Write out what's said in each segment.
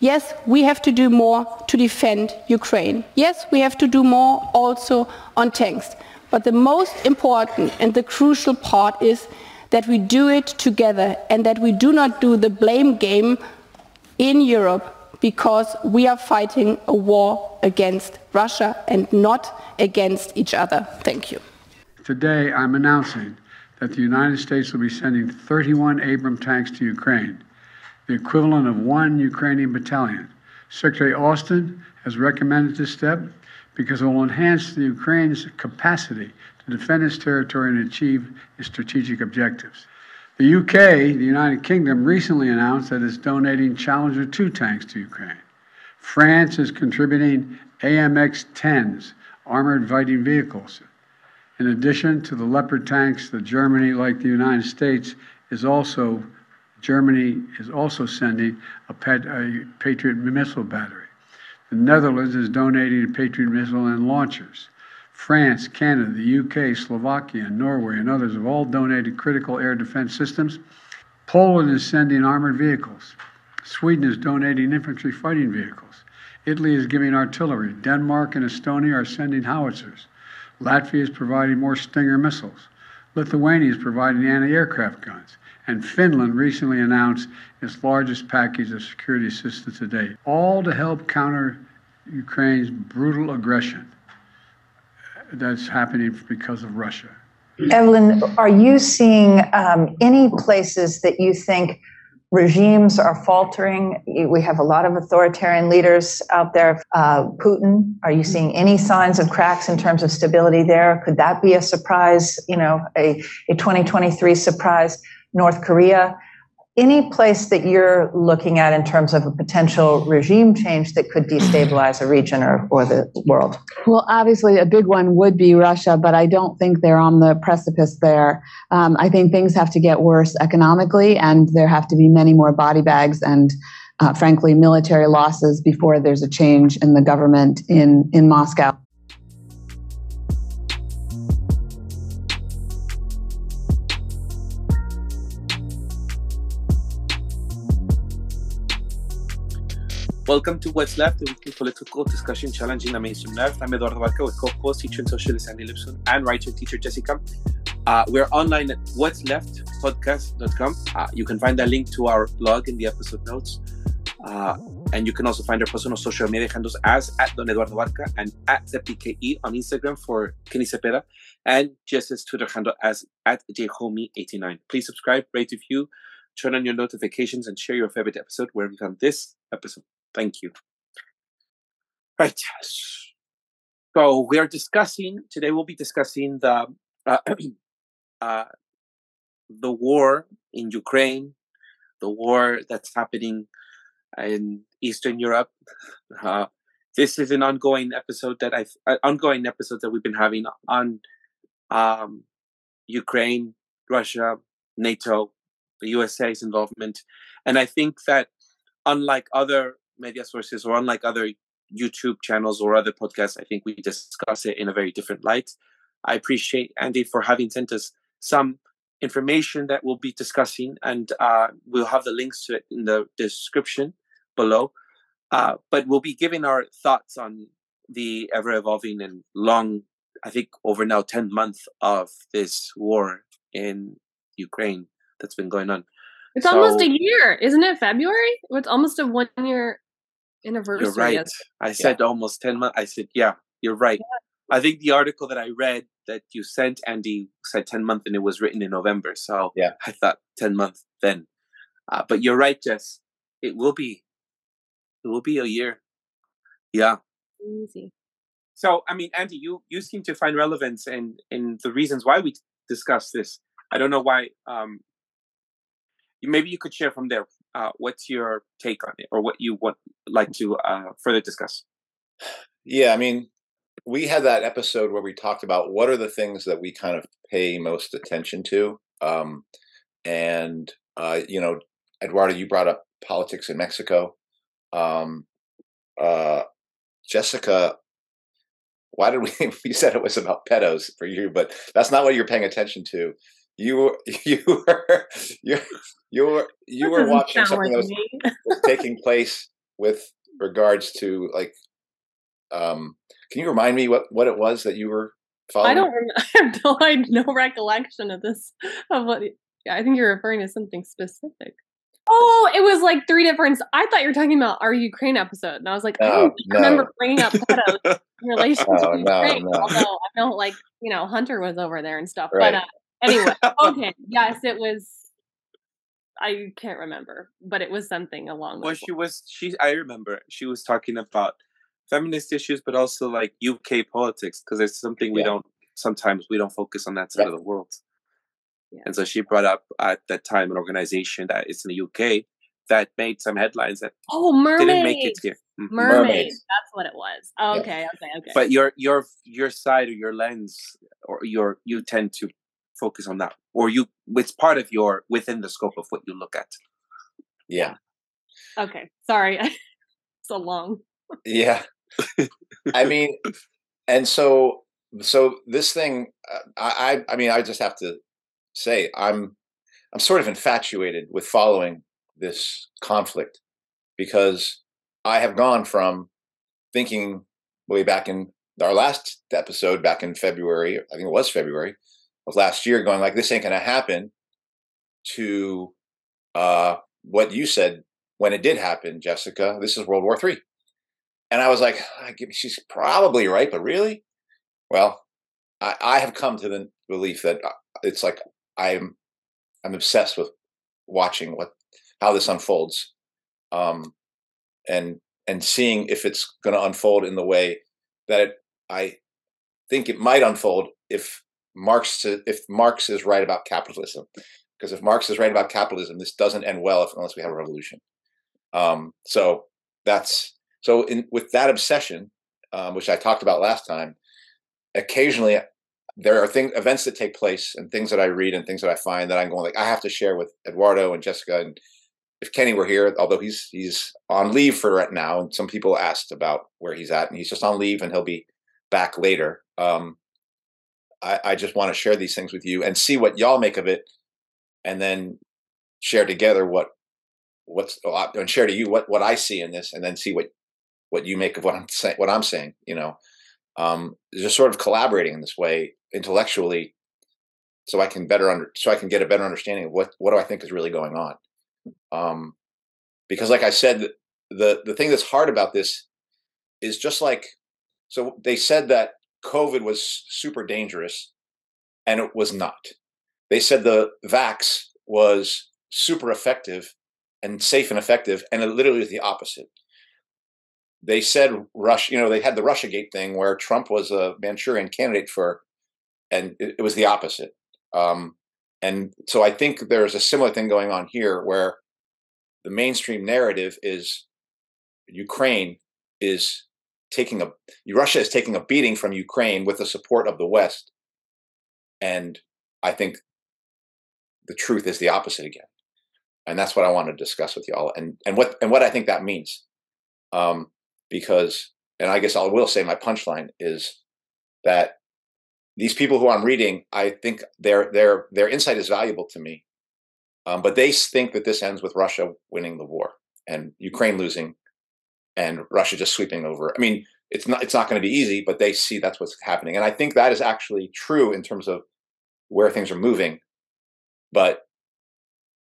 Yes, we have to do more to defend Ukraine. Yes, we have to do more also on tanks. But the most important and the crucial part is that we do it together and that we do not do the blame game in Europe because we are fighting a war against Russia and not against each other. Thank you. Today, I'm announcing that the United States will be sending 31 Abrams tanks to Ukraine, the equivalent of one Ukrainian battalion. Secretary Austin has recommended this step because it will enhance the Ukraine's capacity to defend its territory and achieve its strategic objectives. The UK, the United Kingdom, recently announced that it's donating Challenger 2 tanks to Ukraine. France is contributing AMX 10s, armored fighting vehicles. In addition to the Leopard tanks, that Germany, like the United States, is also Germany is also sending a, Patriot missile battery. The Netherlands is donating a Patriot missile and launchers. France, Canada, the UK, Slovakia, Norway, and others have all donated critical air defense systems. Poland is sending armored vehicles. Sweden is donating infantry fighting vehicles. Italy is giving artillery. Denmark and Estonia are sending howitzers. Latvia is providing more Stinger missiles. Lithuania is providing anti aircraft guns. And Finland recently announced its largest package of security assistance to date, all to help counter Ukraine's brutal aggression that's happening because of Russia. Evelyn, are you seeing um, any places that you think regimes are faltering? We have a lot of authoritarian leaders out there. Uh, Putin, are you seeing any signs of cracks in terms of stability there? Could that be a surprise, you know, a, a 2023 surprise? North Korea, any place that you're looking at in terms of a potential regime change that could destabilize a region or, or the world? Well, obviously, a big one would be Russia, but I don't think they're on the precipice there. Um, I think things have to get worse economically, and there have to be many more body bags and, uh, frankly, military losses before there's a change in the government in, in Moscow. Welcome to What's Left, the weekly political discussion challenging the mainstream left. I'm Eduardo Barca with co-host, teacher and socialist Andy Lipson, and writer teacher Jessica. Uh, we're online at what's left podcast.com. Uh, you can find a link to our blog in the episode notes. Uh, and you can also find our personal social media handles as at Don Eduardo Barca and at ZeptiKE on Instagram for Kenny Cepeda and Jess's Twitter handle as at JHomie89. Please subscribe, rate, review, turn on your notifications, and share your favorite episode wherever you found this episode. Thank you. Right. So we are discussing today. We'll be discussing the uh, uh, the war in Ukraine, the war that's happening in Eastern Europe. Uh, this is an ongoing episode that I've uh, ongoing episode that we've been having on um, Ukraine, Russia, NATO, the USA's involvement, and I think that unlike other media sources or unlike other YouTube channels or other podcasts, I think we discuss it in a very different light. I appreciate Andy for having sent us some information that we'll be discussing, and uh, we'll have the links to it in the description below. Uh, but we'll be giving our thoughts on the ever evolving and long, I think over now 10 months of this war in Ukraine that's been going on. It's so, almost a year, isn't it? February? It's almost a one year anniversary. You're right. I said yeah. almost 10 months. I said, yeah, you're right. Yeah. I think the article that I read that you sent, Andy, said 10 months and it was written in November. So yeah, I thought 10 months then. Uh, but you're right, Jess. It will be, it will be a year. Yeah. Easy. So, I mean, Andy, you, you seem to find relevance in, in the reasons why we discuss this. I don't know why, um, maybe you could share from there uh, what's your take on it or what you would like to uh, further discuss? Yeah i mean we had that episode where we talked about what are the things that we kind of pay most attention to um, and uh, you know eduardo you brought up politics in mexico um, uh, jessica why did we you said it was about pedos for you but that's not what you're paying attention to you were you were you you were you were watching something like that was, taking place with regards to like um can you remind me what what it was that you were following I don't. I have no, I no recollection of this. Of what? Yeah, I think you're referring to something specific. Oh, it was like three different. I thought you were talking about our Ukraine episode, and I was like, I don't remember bringing up pedos in relation Oh, to no, Ukraine. no. Although I know, like you know, Hunter was over there and stuff. Right. But uh, anyway, okay, yes, it was. I can't remember, but it was something along Well, she was she. I remember she was talking about feminist issues, but also like UK politics because it's something we Yeah. don't sometimes we don't focus on that side Yeah. of the world. Yeah. And so she brought up at that time an organization that is in the UK that made some headlines that Oh, mermaids. didn't make it here. Mhm. Mermaids. Mermaids. That's what it was. Okay, okay, okay. But your your your side or your lens or your you tend to focus on that, or you it's part of your within the scope of what you look at. yeah okay, sorry. so long. yeah i mean and so so this thing uh, i i I mean i just have to say i'm i'm sort of infatuated with following this conflict because i have gone from thinking way back in our last episode back in february i think it was february of last year going like this ain't gonna happen to uh what you said when it did happen jessica this is world war three and I was like, "I give- she's probably right, but really? Well, I, I have come to the belief that uh, it's like I'm I'm obsessed with watching what how this unfolds, um, and and seeing if it's going to unfold in the way that it, I think it might unfold if Marx if Marx is right about capitalism, because if Marx is right about capitalism, this doesn't end well if, unless we have a revolution. Um, so that's so in with that obsession, um, which I talked about last time, occasionally there are things events that take place and things that I read and things that I find that I'm going like I have to share with Eduardo and Jessica and if Kenny were here, although he's he's on leave for right now, and some people asked about where he's at, and he's just on leave and he'll be back later. Um, I, I just want to share these things with you and see what y'all make of it, and then share together what what's and share to you what what I see in this, and then see what what you make of what I'm saying. What I'm saying, you know, um, just sort of collaborating in this way intellectually, so I can better under so I can get a better understanding of what what do I think is really going on. Um, because, like I said, the the thing that's hard about this is just like so they said that COVID was super dangerous, and it was not. They said the vax was super effective and safe and effective, and it literally was the opposite they said Russia, you know, they had the Russiagate thing where Trump was a Manchurian candidate for, and it, it was the opposite. Um, and so I think there's a similar thing going on here where the mainstream narrative is Ukraine is taking a Russia is taking a beating from Ukraine with the support of the West, and I think the truth is the opposite again, and that's what I want to discuss with y'all, and and what and what I think that means. Um, because and I guess I will say my punchline is that these people who I'm reading, I think their their their insight is valuable to me, um, but they think that this ends with Russia winning the war and Ukraine losing, and Russia just sweeping over. I mean, it's not it's not going to be easy, but they see that's what's happening, and I think that is actually true in terms of where things are moving, but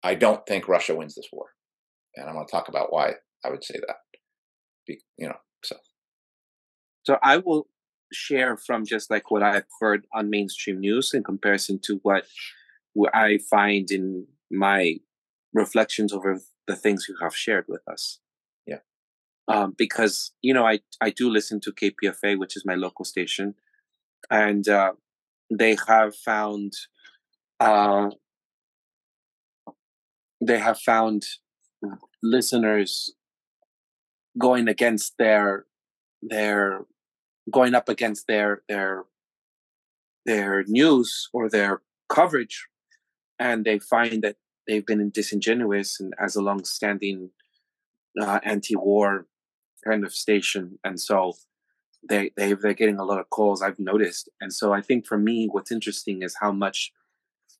I don't think Russia wins this war, and I'm going to talk about why I would say that. Be, you know, so So I will share from just like what I've heard on mainstream news in comparison to what, what I find in my reflections over the things you have shared with us. Um, because you know I I do listen to KPFA, which is my local station, and uh, they have found uh, they have found listeners going against their their going up against their their their news or their coverage and they find that they've been disingenuous and as a long-standing uh, anti-war kind of station and so they, they they're getting a lot of calls i've noticed and so i think for me what's interesting is how much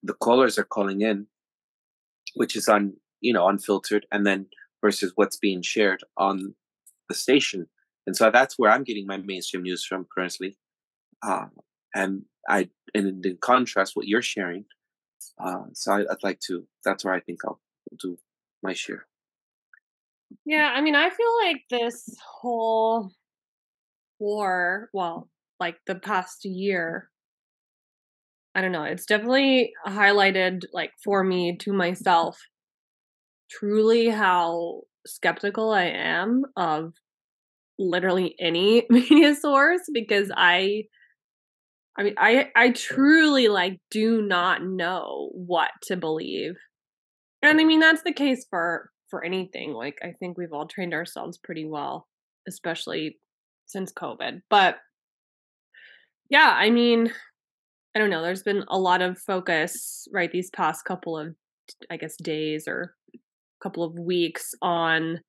the callers are calling in which is on you know unfiltered and then versus what's being shared on the station, and so that's where I'm getting my mainstream news from currently. Uh, and I and in contrast, what you're sharing. Uh, so I, would like to. That's where I think I'll do my share. Yeah, I mean, I feel like this whole war, well, like the past year, I don't know, it's definitely highlighted, like, for me to myself, truly how skeptical I am of literally any media source because I I mean I I truly like do not know what to believe. And I mean that's the case for for anything. Like I think we've all trained ourselves pretty well, especially since COVID. But yeah, I mean, I don't know. There's been a lot of focus, right, these past couple of, I guess, days or couple of weeks on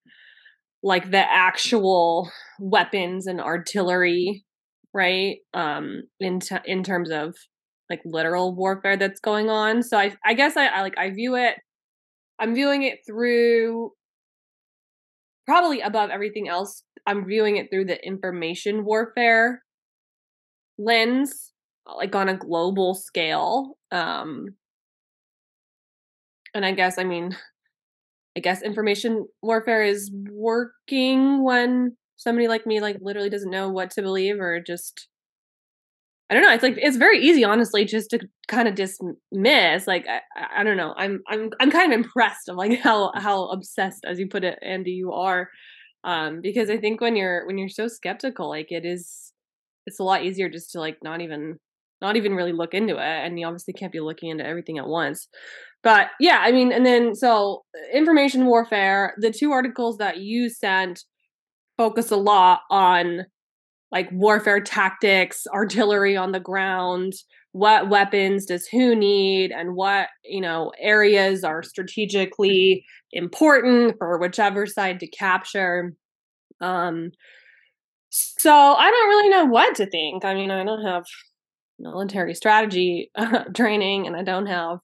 like the actual weapons and artillery, right? Um, in t- in terms of like literal warfare that's going on. So I I guess I, I like I view it I'm viewing it through probably above everything else. I'm viewing it through the information warfare lens, like on a global scale. Um, and I guess, I mean, I guess information warfare is working when somebody like me, like, literally doesn't know what to believe or just I don't know. It's like it's very easy, honestly, just to kind of dismiss. Like I, I don't know. I'm I'm I'm kind of impressed of like how how obsessed, as you put it, Andy, you are, um, because I think when you're when you're so skeptical, like it is, it's a lot easier just to like not even not even really look into it, and you obviously can't be looking into everything at once. But yeah, I mean, and then so information warfare. The two articles that you sent focus a lot on like warfare tactics, artillery on the ground, what weapons does who need and what, you know, areas are strategically important for whichever side to capture. Um so I don't really know what to think. I mean, I don't have military strategy training and I don't have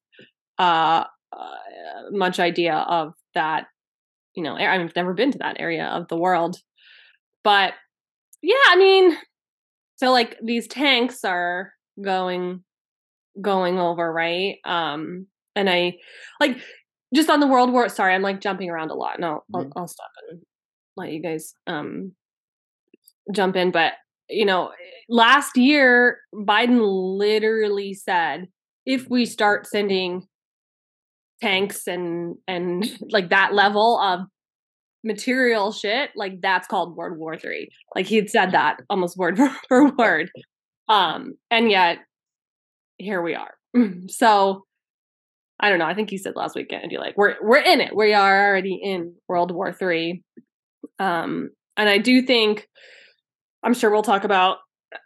uh, uh much idea of that, you know, I've never been to that area of the world. But yeah, I mean, so like these tanks are going going over, right? Um and I like just on the world war sorry, I'm like jumping around a lot. No, I'll, mm-hmm. I'll stop and let you guys um jump in, but you know, last year Biden literally said if we start sending tanks and and like that level of material shit, like that's called World War Three. Like he'd said that almost word for word. Um, and yet here we are. so I don't know. I think he said last weekend, you like we're we're in it. We are already in World War Three. Um, and I do think I'm sure we'll talk about,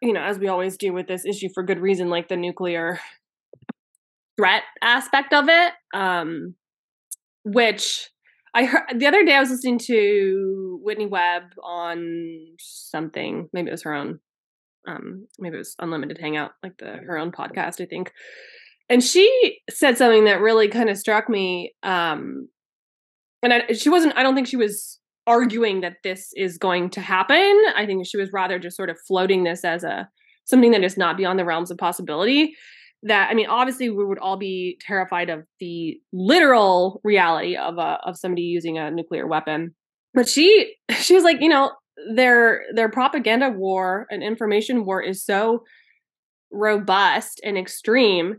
you know, as we always do with this issue for good reason, like the nuclear threat aspect of it. Um, which I heard the other day I was listening to Whitney Webb on something. Maybe it was her own. Um, maybe it was Unlimited Hangout, like the her own podcast, I think. And she said something that really kind of struck me. Um, and I, she wasn't. I don't think she was arguing that this is going to happen. I think she was rather just sort of floating this as a something that is not beyond the realms of possibility that I mean, obviously, we would all be terrified of the literal reality of a of somebody using a nuclear weapon. But she she was like, you know, their their propaganda war and information war is so robust and extreme,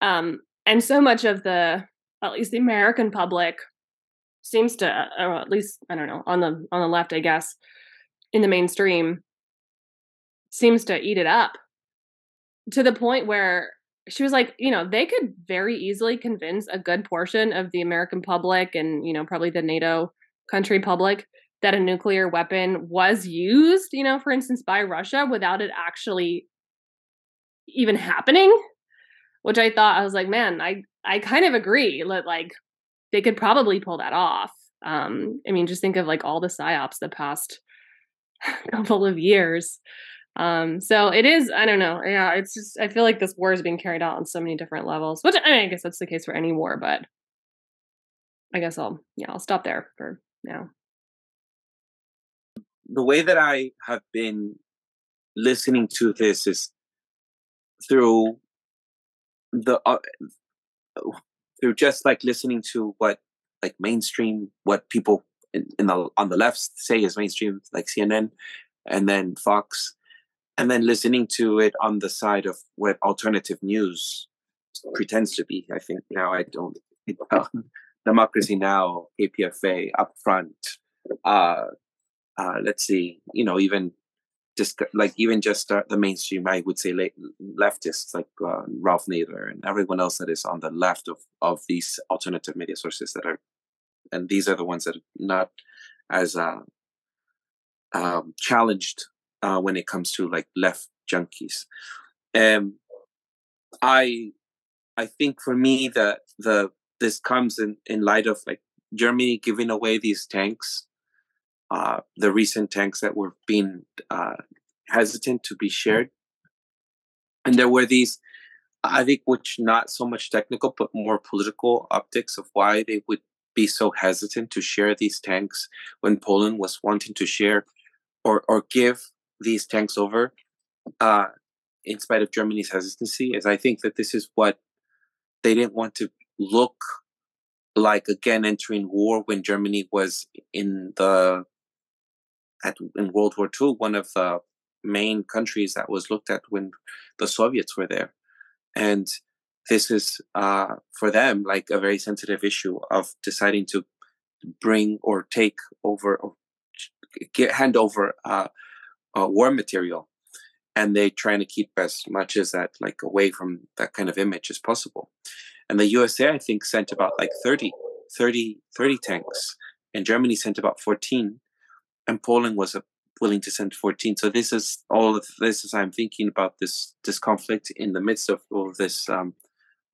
um, and so much of the at least the American public seems to, or at least I don't know, on the on the left, I guess, in the mainstream, seems to eat it up to the point where she was like, you know, they could very easily convince a good portion of the American public and, you know, probably the NATO country public that a nuclear weapon was used, you know, for instance, by Russia without it actually even happening. Which I thought I was like, man, I I kind of agree. That, like they could probably pull that off. Um, I mean, just think of like all the psyops the past couple of years. Um, so it is, I don't know. Yeah, it's just I feel like this war is being carried out on so many different levels. Which I, mean, I guess that's the case for any war, but I guess I'll yeah, I'll stop there for now. the way that I have been listening to this is through the uh, through just like listening to what like mainstream what people in, in the on the left say is mainstream like CNN and then Fox and then listening to it on the side of what alternative news pretends to be. I think now I don't. Uh, Democracy Now, KPFA, Upfront. Uh, uh, let's see, you know, even just like even just uh, the mainstream, I would say leftists like uh, Ralph Nader and everyone else that is on the left of of these alternative media sources that are, and these are the ones that are not as uh, um, challenged uh, when it comes to like left junkies. Um, I I think for me that the this comes in in light of like Germany giving away these tanks, uh, the recent tanks that were being uh, hesitant to be shared, and there were these. I think, which not so much technical, but more political optics of why they would be so hesitant to share these tanks when Poland was wanting to share or or give these tanks over, uh, in spite of Germany's hesitancy, is I think that this is what they didn't want to look like again entering war when Germany was in the at in World War II, one of the main countries that was looked at when the Soviets were there, and this is uh, for them like a very sensitive issue of deciding to bring or take over or get hand over uh, uh, war material and they're trying to keep as much as that like away from that kind of image as possible. And the usa i think sent about like 30 30 30 tanks and germany sent about 14 and poland was uh, willing to send 14 so this is all of this as i'm thinking about this this conflict in the midst of all of this um,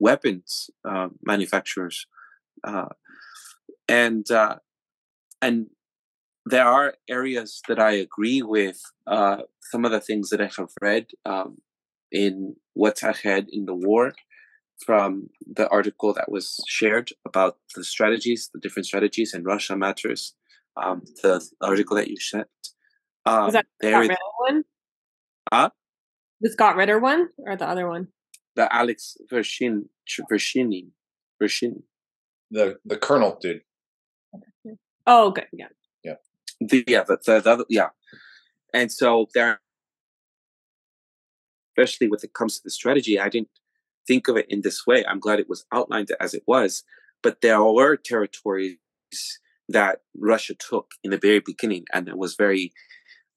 weapons uh, manufacturers uh, and uh, and there are areas that I agree with uh, some of the things that I have read um, in what's ahead in the war from the article that was shared about the strategies, the different strategies, and Russia matters. Um, the article that you sent. Um, Was that the Scott Ritter one? Huh? The Scott Ritter one or the other one? The Alex Vershin, Vershini, Vershini. The the colonel dude. Oh, okay, yeah the yeah the, the, the yeah. And so there especially when it comes to the strategy i didn't think of it in this way. I'm glad it was outlined as it was. But there were territories that russia took in the very beginning and it was very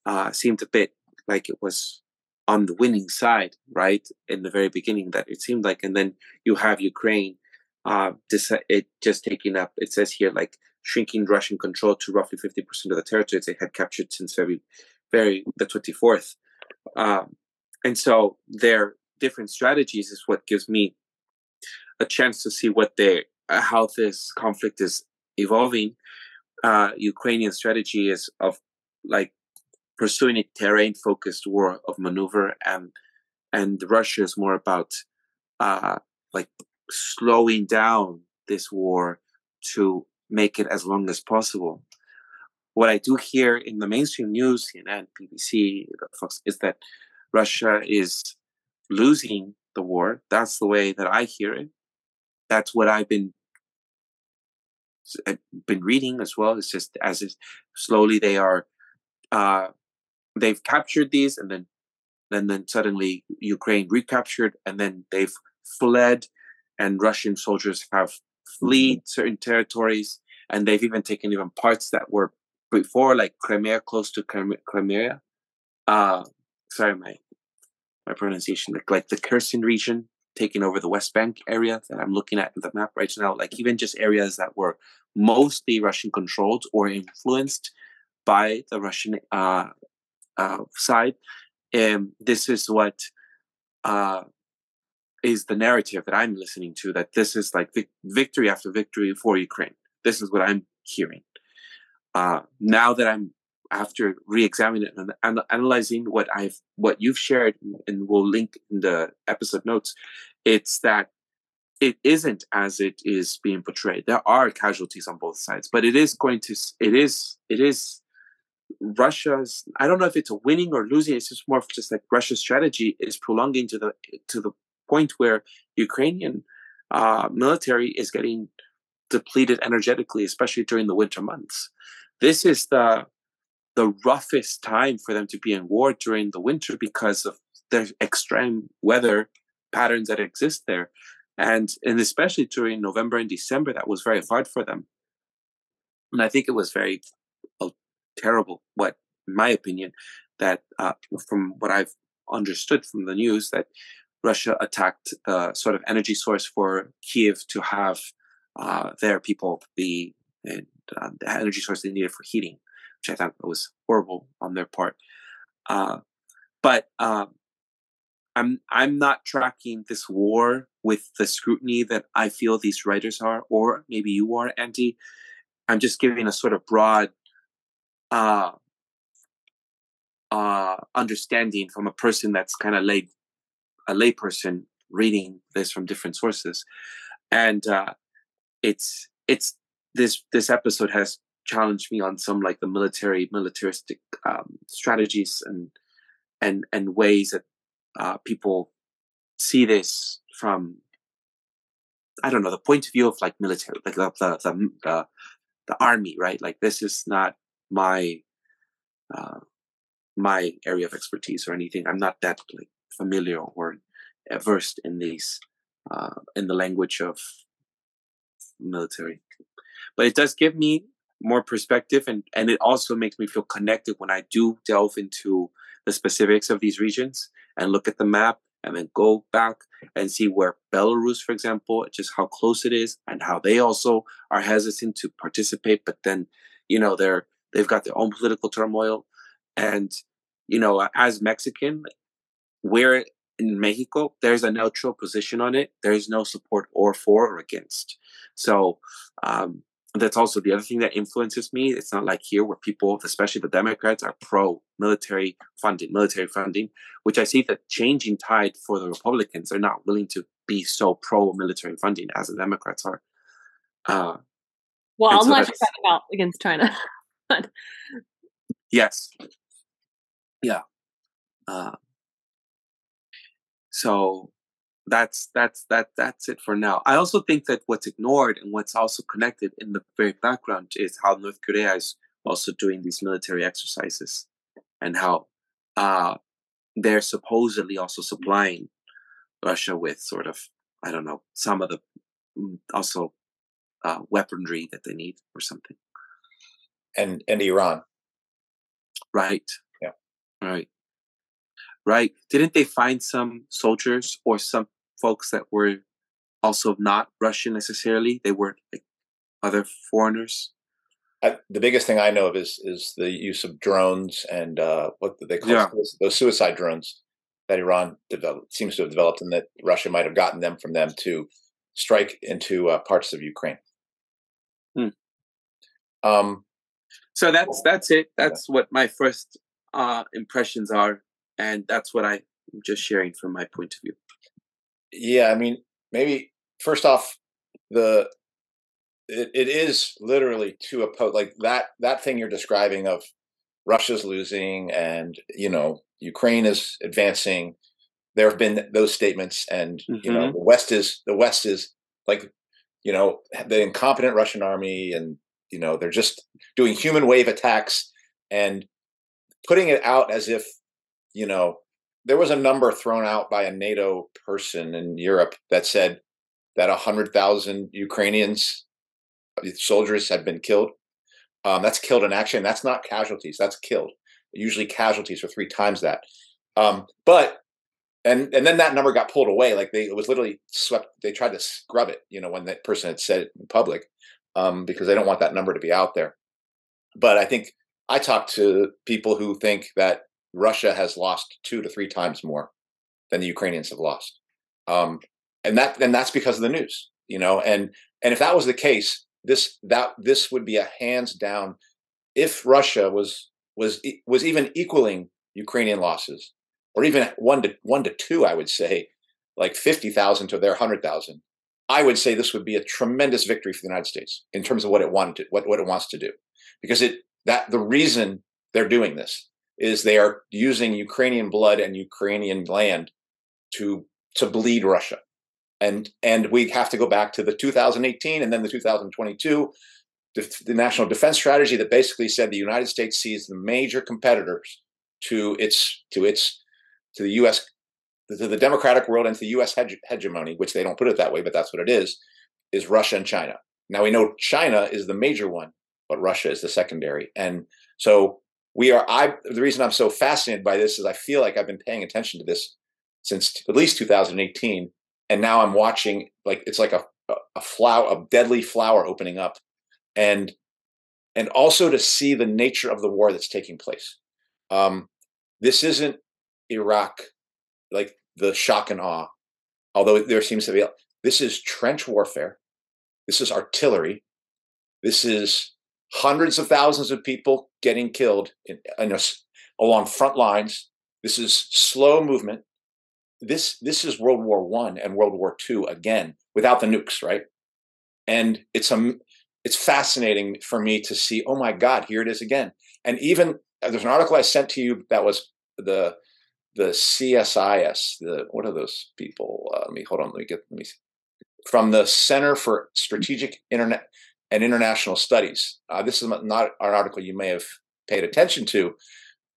uh seemed a bit like it was on the winning side right in the very beginning that it seemed like. And then you have ukraine uh it just taking up it says here like shrinking Russian control to roughly 50% of the territories they had captured since February, very the 24th. Um, and so their different strategies is what gives me a chance to see what they uh, how this conflict is evolving. Uh, Ukrainian strategy is of like pursuing a terrain focused war of maneuver and and Russia is more about uh, like slowing down this war to make it as long as possible. What I do hear in the mainstream news, CNN, BBC, Fox, is that Russia is losing the war. That's the way that I hear it. That's what I've been I've been reading as well. It's just as it, slowly they are, uh, they've captured these, and then, and then suddenly Ukraine recaptured, and then they've fled, and Russian soldiers have fled certain territories, and they've even taken even parts that were before, like Crimea, close to Crimea. Uh, sorry, my my pronunciation, like, like the Kherson region, taking over the West Bank area that I'm looking at in the map right now. Like even just areas that were mostly Russian controlled or influenced by the Russian uh, uh, side. And this is what uh, is the narrative that I'm listening to. That this is like vic- victory after victory for Ukraine. This is what I'm hearing. Uh, now that I'm after re-examining and, and analyzing what I've what you've shared and we'll link in the episode notes, it's that it isn't as it is being portrayed. There are casualties on both sides, but it is going to it is it is Russia's I don't know if it's a winning or losing. It's just more just like Russia's strategy is prolonging to the to the point where Ukrainian uh, military is getting depleted energetically, especially during the winter months. This is the the roughest time for them to be in war during the winter because of the extreme weather patterns that exist there. And and especially during November and December, that was very hard for them. And I think it was very uh, terrible, what in my opinion, that uh, from what I've understood from the news, that Russia attacked the sort of energy source for Kiev to have uh, their people be and uh, the energy source they needed for heating, which I thought was horrible on their part. Uh, but um, I'm I'm not tracking this war with the scrutiny that I feel these writers are, or maybe you are, Andy. I'm just giving a sort of broad uh, uh, understanding from a person that's kind of lay a layperson reading this from different sources, and uh, it's it's this this episode has challenged me on some like the military militaristic um, strategies and and and ways that uh, people see this from I don't know the point of view of like military like the the the, the, the army right? Like this is not my uh, my area of expertise or anything. I'm not that like familiar or versed in these uh, in the language of military but it does give me more perspective and and it also makes me feel connected when I do delve into the specifics of these regions and look at the map and then go back and see where Belarus, for example, just how close it is and how they also are hesitant to participate. But then, you know, they're they've got their own political turmoil. And, you know, as Mexican, we're in Mexico, there's a neutral position on it. There's no support or for or against. So um, that's also the other thing that influences me. It's not like here where people, especially the Democrats, are pro military funding, military funding, which I see the changing tide for the Republicans. They're not willing to be so pro military funding as the Democrats are. Uh, well, so unless you're talking about against China. yes. Yeah. Uh, so that's that's that that's it for now. I also think that what's ignored and what's also connected in the very background is how North Korea is also doing these military exercises and how uh, they're supposedly also supplying Russia with sort of I don't know some of the mm, also uh, weaponry that they need or something. And and Iran, right? Yeah, right right? Didn't they find some soldiers or some folks that were also not Russian necessarily? They were like other foreigners. I, the biggest thing I know of is is the use of drones and uh, what they call Yeah. those, those suicide drones that Iran developed, seems to have developed, and that Russia might have gotten them from them to strike into uh, parts of Ukraine. Hmm. Um, So that's that's it. That's what my first uh, impressions are, and that's what I'm just sharing from my point of view. yeah, I mean, maybe first off, the it, it is literally to oppose like that that thing you're describing of Russia's losing and you know Ukraine is advancing. There have been those statements, and you know Mhm. the West is the West is like you know the incompetent Russian army, and you know they're just doing human wave attacks and putting it out as if you know there was a number thrown out by a NATO person in Europe that said that hundred thousand Ukrainians uh, soldiers had been killed. Um, that's killed in action. That's not casualties. That's killed. Usually casualties are three times that. Um, but and and then that number got pulled away. Like they it was literally swept. They tried to scrub it. You know when that person had said it in public um, because they don't want that number to be out there. But I think I talked to people who think that Russia has lost two to three times more than the Ukrainians have lost, um, and that and that's because of the news, you know. And and if that was the case, this that this would be a hands down. If Russia was was was even equaling Ukrainian losses, or even one to one to two, I would say, like fifty thousand to their hundred thousand, I would say this would be a tremendous victory for the United States in terms of what it wanted to, what what it wants to do, because it that the reason they're doing this is they are using Ukrainian blood and Ukrainian land to to bleed Russia. And and we have to go back to the 2018 and then the 2022 the national defense strategy that basically said the United States sees the major competitors to its to its to the U.S. to the democratic world and to the U.S. Hege- hegemony, which they don't put it that way, but that's what it is, is Russia and China. Now we know China is the major one, but Russia is the secondary, and so we are. I the reason I'm so fascinated by this is I feel like I've been paying attention to this since at least 2018, and now I'm watching like it's like a a flower, a deadly flower opening up and and also to see the nature of the war that's taking place. Um, this isn't Iraq like the shock and awe, although there seems to be. This is trench warfare. This is artillery. This is hundreds of thousands of people getting killed in, in a, along front lines. This is slow movement. This this is World War One and World War Two again without the nukes, right? And it's a it's fascinating for me to see, oh my God, here it is again. And even uh, there's an article I sent to you that was the the CSIS, the what are those people? Uh, let me hold on, let me get let me see. from the Center for Strategic Internet and International Studies. Uh, this is not an article you may have paid attention to,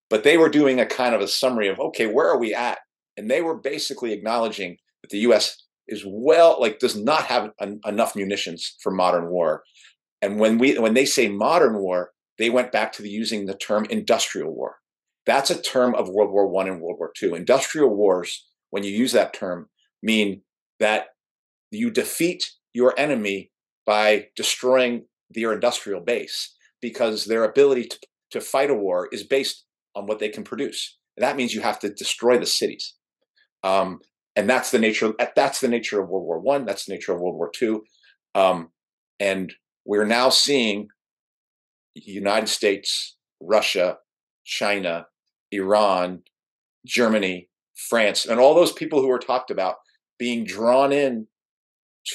but they were doing a kind of a summary of okay, where are we at? And they were basically acknowledging that the U.S. is well, like, does not have en- enough munitions for modern war, and when we when they say modern war, they went back to the, using the term industrial war. That's a term of World War One and World War Two. Industrial wars, when you use that term, mean that you defeat your enemy by destroying their industrial base because their ability to, to fight a war is based on what they can produce. And that means you have to destroy the cities. Um, and that's the nature. That's the nature of World War One. That's the nature of World War Two. Um, and we're now seeing United States, Russia, China, Iran, Germany, France, and all those people who were talked about being drawn in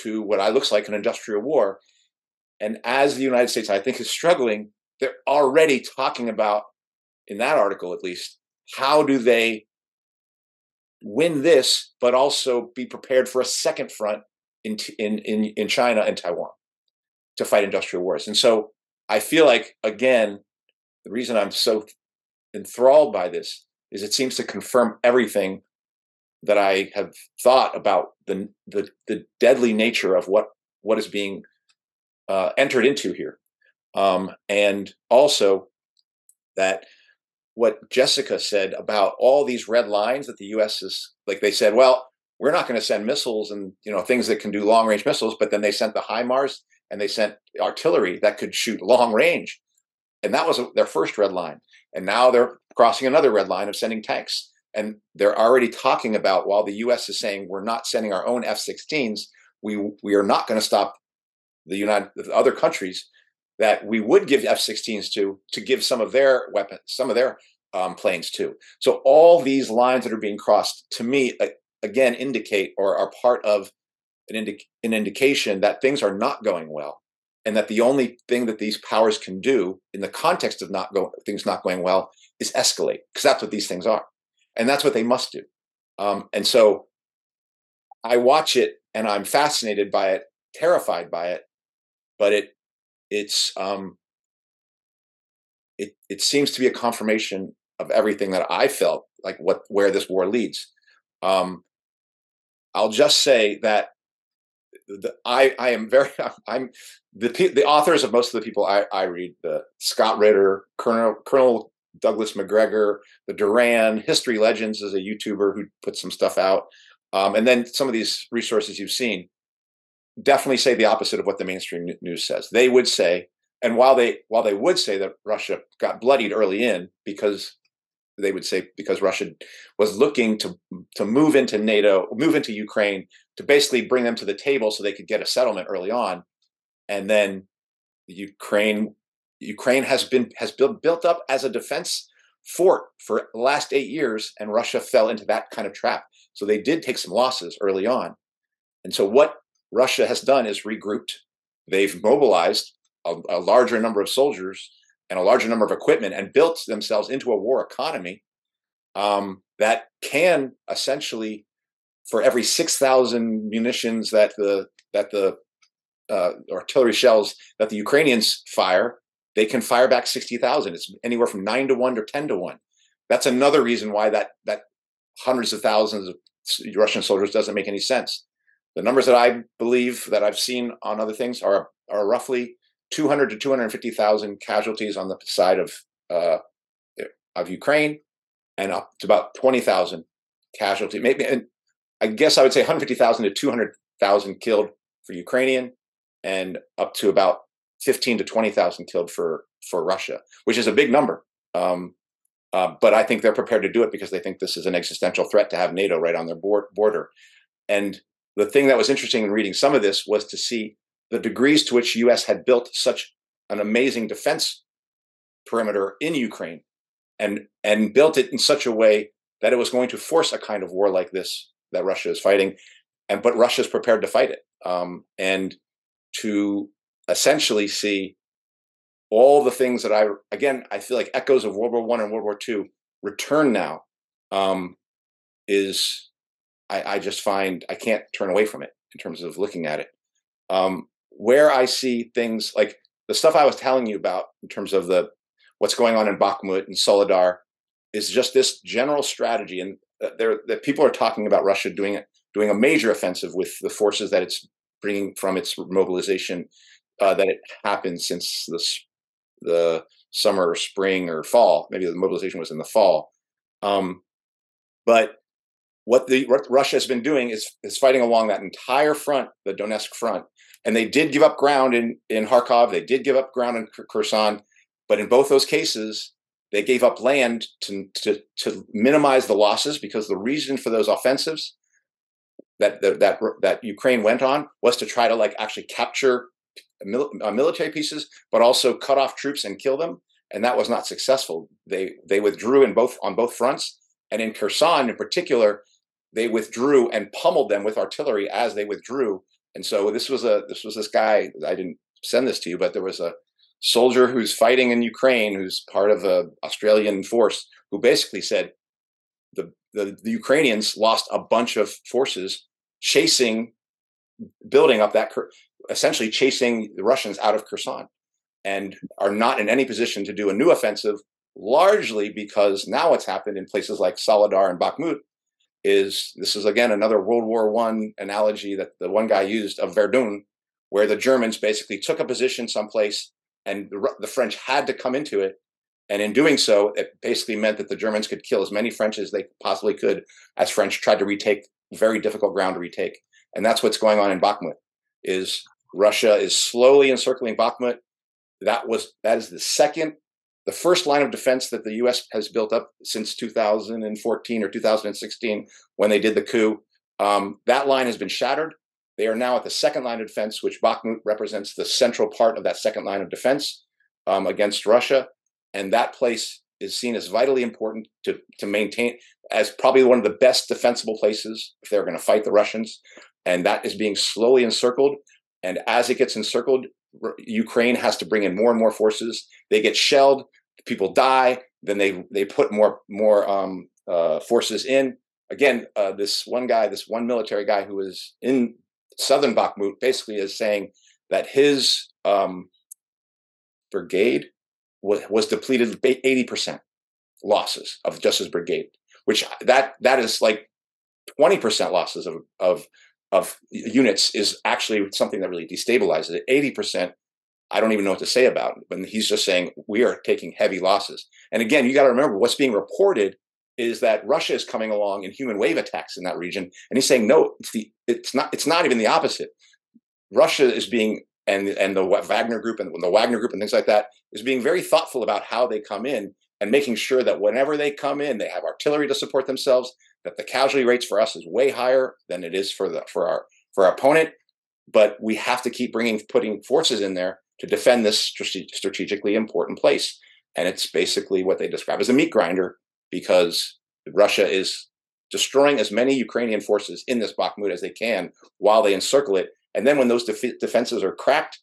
to what I looks like an industrial war. And as the United States, I think, is struggling, they're already talking about, in that article at least, how do they win this, but also be prepared for a second front in in in, in China and Taiwan to fight industrial wars. And so I feel like, again, the reason I'm so enthralled by this is it seems to confirm everything that I have thought about the the, the deadly nature of what what is being uh, entered into here, um, and also that what Jessica said about all these red lines that the U.S. is like they said, well, we're not going to send missiles and you know things that can do long range missiles, but then they sent the HIMARS and they sent artillery that could shoot long range. And that was their first red line. And now they're crossing another red line of sending tanks. And they're already talking about while the US is saying we're not sending our own F 16s, we, we are not going to stop the United the other countries that we would give F 16s to, to give some of their weapons, some of their um, planes too. So all these lines that are being crossed, to me, again, indicate or are part of an, indi- an indication that things are not going well and that the only thing that these powers can do in the context of not go- things not going well is escalate because that's what these things are and that's what they must do. Um, and so i watch it and i'm fascinated by it terrified by it but it it's um it it seems to be a confirmation of everything that i felt like what where this war leads. Um i'll just say that the, I I am very I'm the the authors of most of the people I, I read the Scott Ritter, Colonel Colonel Douglas Macgregor, the Duran History Legends is a YouTuber who put some stuff out, um, and then some of these resources you've seen definitely say the opposite of what the mainstream news says. They would say, and while they while they would say that Russia got bloodied early in because they would say because Russia was looking to to move into NATO, move into Ukraine to basically bring them to the table so they could get a settlement early on, and then Ukraine Ukraine has been has built built up as a defense fort for the last eight years, and Russia fell into that kind of trap. So they did take some losses early on, and so what Russia has done is regrouped. They've mobilized a, a larger number of soldiers and a larger number of equipment and built themselves into a war economy um, that can essentially, for every six thousand munitions that the that the uh, artillery shells that the Ukrainians fire, they can fire back sixty thousand. It's anywhere from nine to one to ten to one. That's another reason why that that hundreds of thousands of Russian soldiers doesn't make any sense. The numbers that I believe that I've seen on other things are are roughly 200 to 250,000 casualties on the side of uh, of Ukraine, and up to about 20,000 casualty. Maybe, and I guess I would say 150,000 to 200,000 killed for Ukrainian, and up to about 15 to 20,000 killed for for Russia, which is a big number. Um, uh, but I think they're prepared to do it because they think this is an existential threat to have NATO right on their board, border. And the thing that was interesting in reading some of this was to see the degrees to which U.S. had built such an amazing defense perimeter in Ukraine, and and built it in such a way that it was going to force a kind of war like this that Russia is fighting, and but Russia is prepared to fight it, um, and to essentially see all the things that I again I feel like echoes of World War One and World War Two return now um, is I, I, just find I can't turn away from it in terms of looking at it. Um, where I see things like the stuff I was telling you about in terms of the what's going on in Bakhmut and Soledar is just this general strategy, and there that people are talking about Russia doing it, doing a major offensive with the forces that it's bringing from its mobilization uh, that it happened since the the summer or spring or fall. Maybe the mobilization was in the fall. Um, but what the what Russia has been doing is is fighting along that entire front, the Donetsk front, and they did give up ground in in Kharkov. They did give up ground in Kherson, but in both those cases, they gave up land to to to minimize the losses because the reason for those offensives that that that, that Ukraine went on was to try to like actually capture mil- uh, military pieces, but also cut off troops and kill them. And that was not successful. They they withdrew in both on both fronts, and in Kherson in particular, they withdrew and pummeled them with artillery as they withdrew. And so this was a this was this guy. I didn't send this to you, but there was a soldier who's fighting in Ukraine, who's part of a Australian force, who basically said the, the, the Ukrainians lost a bunch of forces chasing, building up that essentially chasing the Russians out of Kherson and are not in any position to do a new offensive, largely because now what's happened in places like Soledar and Bakhmut is this is again another World War One analogy that the one guy used of Verdun, where the Germans basically took a position someplace and the, the French had to come into it. And in doing so, it basically meant that the Germans could kill as many French as they possibly could as French tried to retake very difficult ground to retake. And that's what's going on in Bakhmut is Russia is slowly encircling Bakhmut. That was that is the second, the first line of defense that the U.S. has built up since 2014 or 2016 when they did the coup. Um, that line has been shattered. They are now at the second line of defense, which Bakhmut represents the central part of that second line of defense um, against Russia, and that place is seen as vitally important to to maintain as probably one of the best defensible places if they're going to fight the Russians. And that is being slowly encircled. And as it gets encircled, Ukraine has to bring in more and more forces. They get shelled, people die. Then they they put more more um, uh, forces in. Again, uh, this one guy, this one military guy who is in southern Bakhmut, basically is saying that his um, brigade was, was depleted eighty percent losses of just his brigade, which that that is like twenty percent losses of of of units is actually something that really destabilizes it. 80%, I don't even know what to say about. it. But he's just saying we are taking heavy losses. And again, you got to remember what's being reported is that Russia is coming along in human wave attacks in that region. And he's saying, no, it's the it's not it's not even the opposite. Russia is being and and the Wagner group and the Wagner group and things like that is being very thoughtful about how they come in and making sure that whenever they come in, they have artillery to support themselves that the casualty rates for us is way higher than it is for the for our for our opponent but we have to keep bringing putting forces in there to defend this strategically important place. And it's basically what they describe as a meat grinder because Russia is destroying as many Ukrainian forces in this Bakhmut as they can while they encircle it. And then when those def- defenses are cracked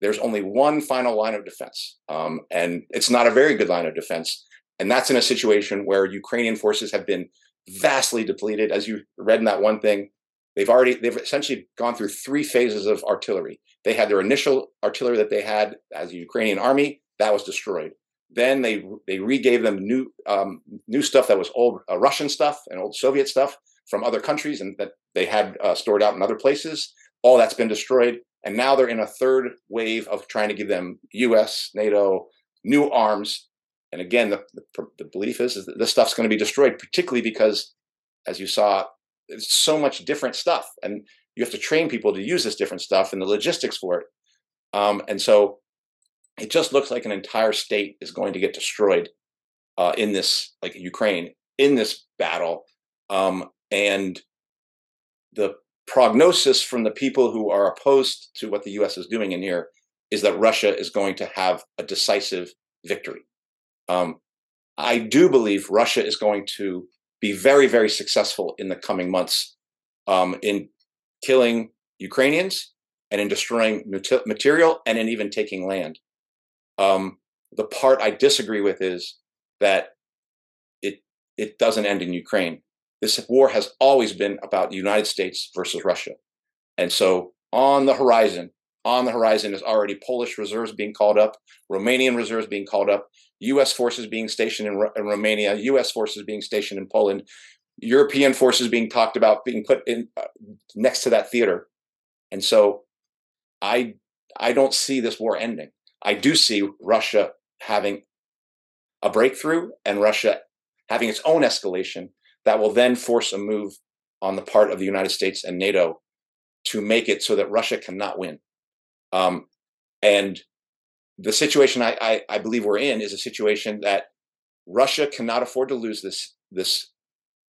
there's only one final line of defense, um, and it's not a very good line of defense. And that's in a situation where Ukrainian forces have been vastly depleted, as you read in that one thing. They've already they've essentially gone through three phases of artillery. They had their initial artillery that they had as a Ukrainian army that was destroyed. Then they they regave them new um, new stuff that was old uh, Russian stuff and old Soviet stuff from other countries and that they had uh, stored out in other places. All that's been destroyed, and now they're in a third wave of trying to give them U.S., NATO, new arms. And again, the, the, the belief is, is that this stuff's going to be destroyed, particularly because, as you saw, it's so much different stuff, and you have to train people to use this different stuff and the logistics for it. Um, and so it just looks like an entire state is going to get destroyed uh, in this, like Ukraine, in this battle. Um, and the prognosis from the people who are opposed to what the U.S. is doing in here is that Russia is going to have a decisive victory. Um, I do believe Russia is going to be very, very successful in the coming months um, in killing Ukrainians and in destroying material and in even taking land. Um, the part I disagree with is that it it doesn't end in Ukraine. This war has always been about the United States versus Russia, and so on the horizon, on the horizon is already Polish reserves being called up, Romanian reserves being called up, U.S. forces being stationed in, in Romania, U.S. forces being stationed in Poland, European forces being talked about being put in uh, next to that theater, and so I I don't see this war ending. I do see Russia having a breakthrough and Russia having its own escalation that will then force a move on the part of the United States and NATO to make it so that Russia cannot win. Um, and the situation I, I, I, believe we're in is a situation that Russia cannot afford to lose this this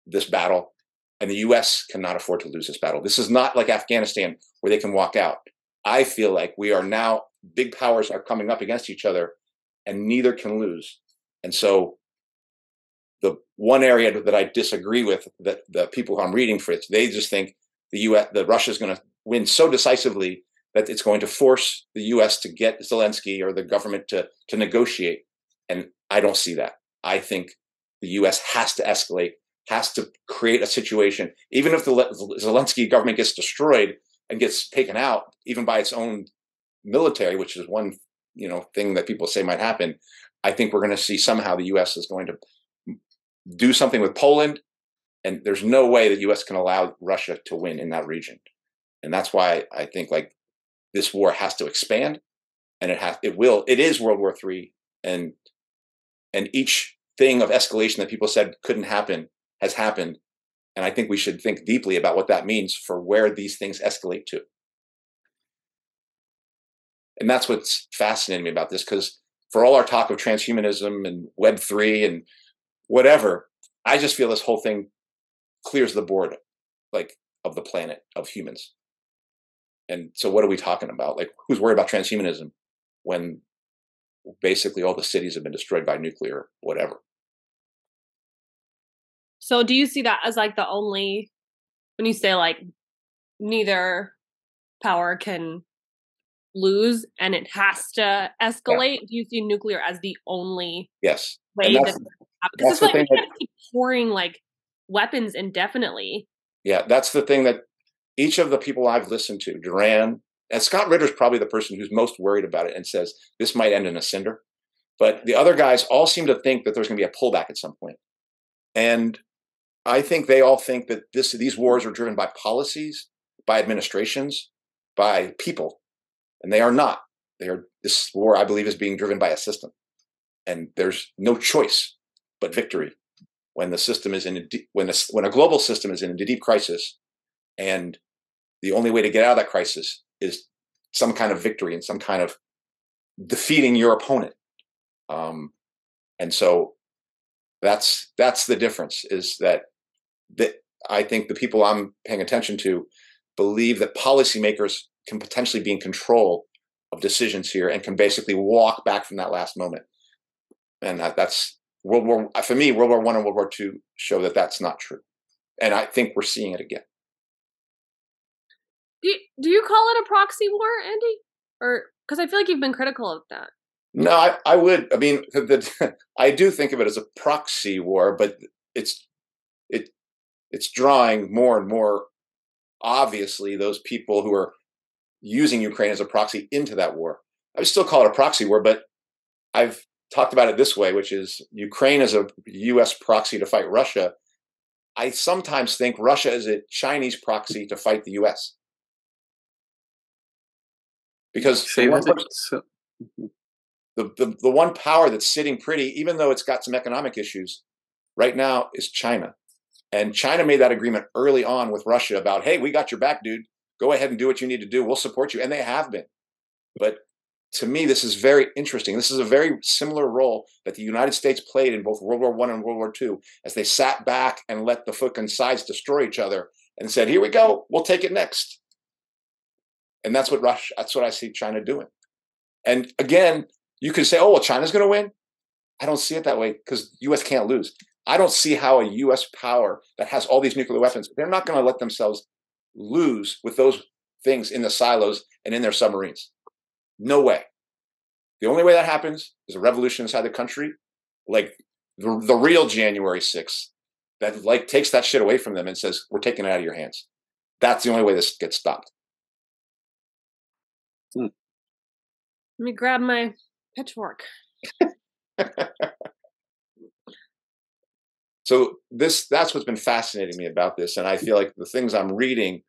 this battle, and the U.S. cannot afford to lose this battle. This is not like Afghanistan where they can walk out. I feel like we are now big powers are coming up against each other, and neither can lose. And so, the one area that I disagree with that the people who I'm reading for they just think the U.S. the Russia is going to win so decisively that it's going to force the U.S. to get Zelensky or the government to to negotiate. And I don't see that. I think the U.S. has to escalate, has to create a situation, even if the Zelensky government gets destroyed and gets taken out, even by its own military, which is one you know thing that people say might happen. I think we're going to see somehow the U.S. is going to do something with Poland, and there's no way that U.S. can allow Russia to win in that region, and that's why I think like this war has to expand, and it has it will it is World War Three, and and each thing of escalation that people said couldn't happen has happened, and I think we should think deeply about what that means for where these things escalate to. And that's what's fascinating me about this because for all our talk of transhumanism and web 3 and whatever i just feel this whole thing clears the board like of the planet of humans and so what are we talking about like who's worried about transhumanism when basically all the cities have been destroyed by nuclear whatever so do you see that as like the only when you say like neither power can lose and it has to escalate, yeah. do you see nuclear as the only yes way that because it's like we can't keep pouring like weapons indefinitely. Yeah, that's the thing that each of the people I've listened to, Duran and Scott Ritter's probably the person who's most worried about it and says this might end in a cinder. But the other guys all seem to think that there's going to be a pullback at some point. And I think they all think that this these wars are driven by policies, by administrations, by people and they are not. They are this war, I believe, is being driven by a system, and there's no choice but victory when the system is in a when a, when a global system is in a deep crisis, and the only way to get out of that crisis is some kind of victory and some kind of defeating your opponent. Um, and so that's that's the difference is that that I think the people I'm paying attention to believe that policymakers can potentially be in control of decisions here and can basically walk back from that last moment. And that, that's World War for me. World War One and World War Two show that that's not true, and I think we're seeing it again. Do you, do you call it a proxy war, Andy? Or Because I feel like you've been critical of that. No, I, I would. I mean, the, I do think of it as a proxy war, but it's it it's drawing more and more obviously those people who are using Ukraine as a proxy into that war. I would still call it a proxy war, but I've talked about it this way, which is Ukraine as a U.S. proxy to fight Russia. I sometimes think Russia is a Chinese proxy to fight the U.S. Because Say the one, person- so, Mhm. the, the, the one power that's sitting pretty, even though it's got some economic issues, right now is China. And China made that agreement early on with Russia about, hey, we got your back, dude. Go ahead and do what you need to do. We'll support you. And they have been. But to me, this is very interesting. This is a very similar role that the United States played in both World War One and World War Two, as they sat back and let the fucking sides destroy each other and said, "Here we go, we'll take it next." And that's what Russia. That's what I see China doing. And again, you can say, "Oh, well, China's going to win." I don't see it that way because U.S. can't lose. I don't see how a U.S. power that has all these nuclear weapons, they're not going to let themselves lose with those things in the silos and in their submarines. No way. The only way that happens is a revolution inside the country, like the, the real January 6th, that like takes that shit away from them and says, "We're taking it out of your hands." That's the only way this gets stopped. Me grab my pitchfork. so this that's what's been fascinating me about this and i feel like the things i'm reading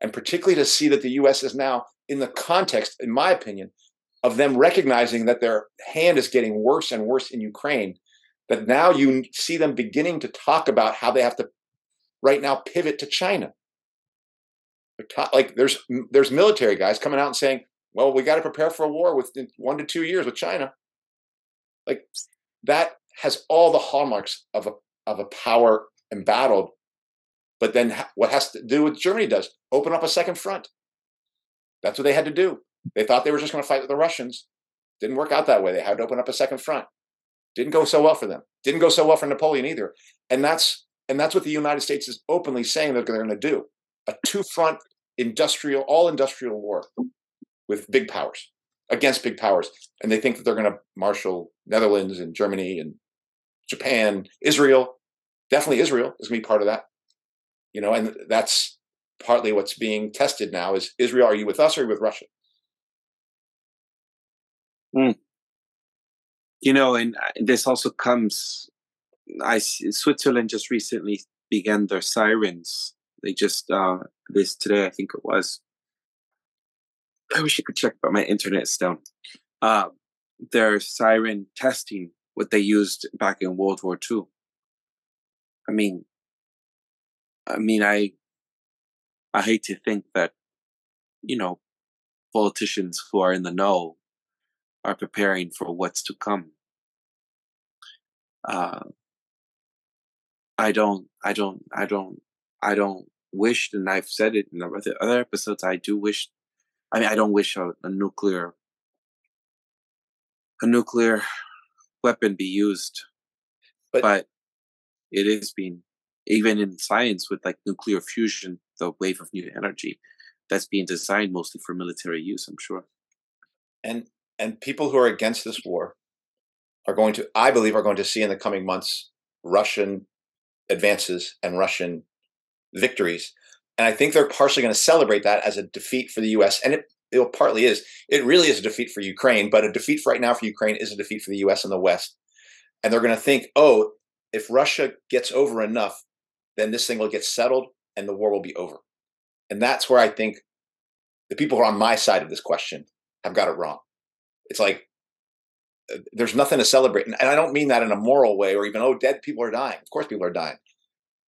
and particularly to see that the us is now in the context in my opinion of them recognizing that their hand is getting worse and worse in ukraine that now you see them beginning to talk about how they have to right now pivot to china like there's there's military guys coming out and saying well we got to prepare for a war within one to two years with china like that has all the hallmarks of a of a power embattled. But then what has to do with Germany does? Open up a second front. That's what they had to do. They thought they were just going to fight with the Russians. Didn't work out that way. They had to open up a second front. Didn't go so well for them. Didn't go so well for Napoleon either. And that's and that's what the United States is openly saying that they're going to do. A two-front industrial, all industrial war with big powers against big powers. And they think that they're going to marshal Netherlands and Germany and Japan, Israel, definitely Israel is going to be part of that. You know, and that's partly what's being tested now is Israel, are you with us or with Russia? you know, and uh, this also comes. I Switzerland just recently began their sirens. They just uh this today, I think it was. I wish I could check, but my internet is down. Uh, their siren testing, what they used back in World War II. I mean, I mean, I, I hate to think that, you know, politicians who are in the know are preparing for what's to come. Uh, I don't, I don't, I don't, I don't wish, and I've said it in the other other episodes. I do wish. I mean, I don't wish a, a nuclear, a nuclear weapon be used, But- but it is being, even in science with like nuclear fusion, the wave of new energy, that's being designed mostly for military use. I'm sure. And and people who are against this war are going to, I believe, are going to see in the coming months Russian advances and Russian victories. And I think they're partially going to celebrate that as a defeat for the U.S. And it it partly is. It really is a defeat for Ukraine, but a defeat right now for Ukraine is a defeat for the U.S. and the West. And they're going to think, oh, if Russia gets over enough, then this thing will get settled and the war will be over. And that's where I think the people who are on my side of this question have got it wrong. It's like uh, there's nothing to celebrate. And and I don't mean that in a moral way or even, oh, dead people are dying. Of course, people are dying.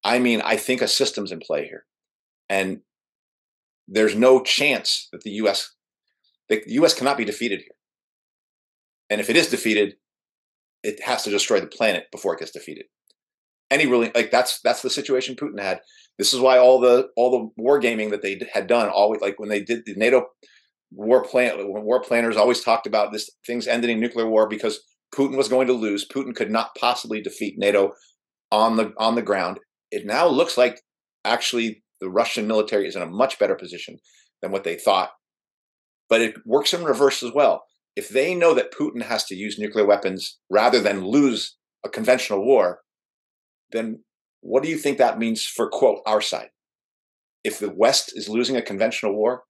I mean, I think a system's in play here. And there's no chance that the US, the US cannot be defeated here. And if it is defeated, it has to destroy the planet before it gets defeated. Any really like that's that's the situation Putin had. This is why all the all the war gaming that they had done, always like when they did the NATO war plan war planners always talked about this things ending in nuclear war because Putin was going to lose. Putin could not possibly defeat NATO on the on the ground. It now looks like actually the Russian military is in a much better position than what they thought but it works in reverse as well. If they know that Putin has to use nuclear weapons rather than lose a conventional war, then what do you think that means for quote our side? If the West is losing a conventional war,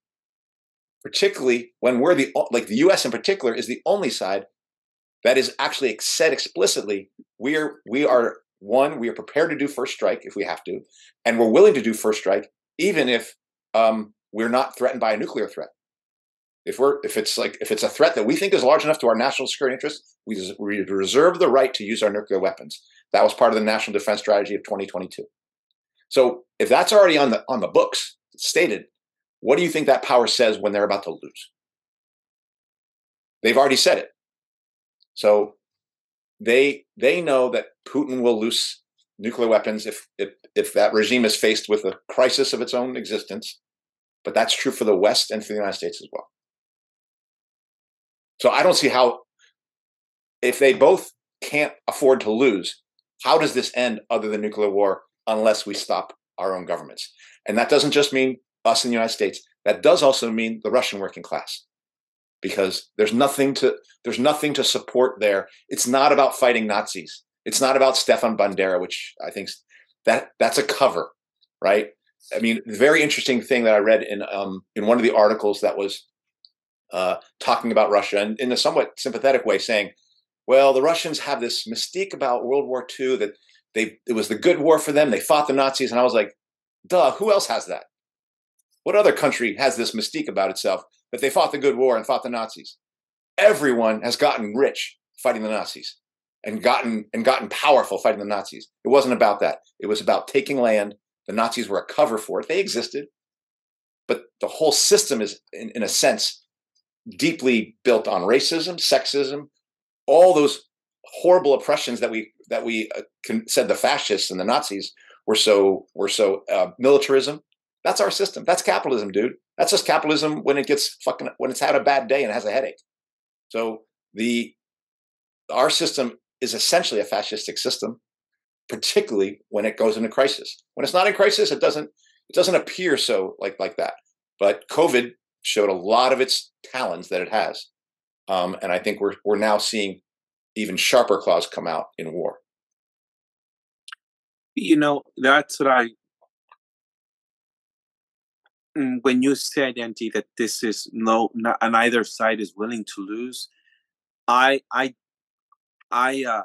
particularly when we're the like the US in particular is the only side that is actually said explicitly we are we are one we are prepared to do first strike if we have to and we're willing to do first strike even if um, we're not threatened by a nuclear threat if we're if it's like if it's a threat that we think is large enough to our national security interests we, we reserve the right to use our nuclear weapons that was part of the national defense strategy of 2022 so if that's already on the on the books stated what do you think that power says when they're about to lose? They've already said it. So they they know that Putin will lose nuclear weapons if if if that regime is faced with a crisis of its own existence. But that's true for the West and for the United States as well. So I don't see how if they both can't afford to lose, how does this end other than nuclear war unless we stop our own governments? And that doesn't just mean us in the United States, that does also mean the Russian working class. Because there's nothing to there's nothing to support there. It's not about fighting Nazis. It's not about Stefan Bandera, which I think that that's a cover, right? I mean, the very interesting thing that I read in um, in one of the articles that was uh, talking about Russia, and in a somewhat sympathetic way, saying, "Well, the Russians have this mystique about World War II that they it was the good war for them. They fought the Nazis." And I was like, "Duh, who else has that? What other country has this mystique about itself that they fought the good war and fought the Nazis? Everyone has gotten rich fighting the Nazis and gotten and gotten powerful fighting the Nazis. It wasn't about that. It was about taking land. The Nazis were a cover for it. They existed. But the whole system is, in, in a sense, deeply built on racism, sexism, all those horrible oppressions that we that we uh, said the fascists and the Nazis were so were so uh, militarism, that's our system. That's capitalism, dude. That's just capitalism when it gets fucking when it's had a bad day and has a headache. So the our system is essentially a fascistic system, particularly when it goes into crisis. When it's not in crisis, it doesn't it doesn't appear so like like that. But COVID showed a lot of its talons that it has, um, and I think we're we're now seeing even sharper claws come out in war. You know, that's what I when you said, Andy, that this is no, not, on either side is willing to lose, I, I, I, uh,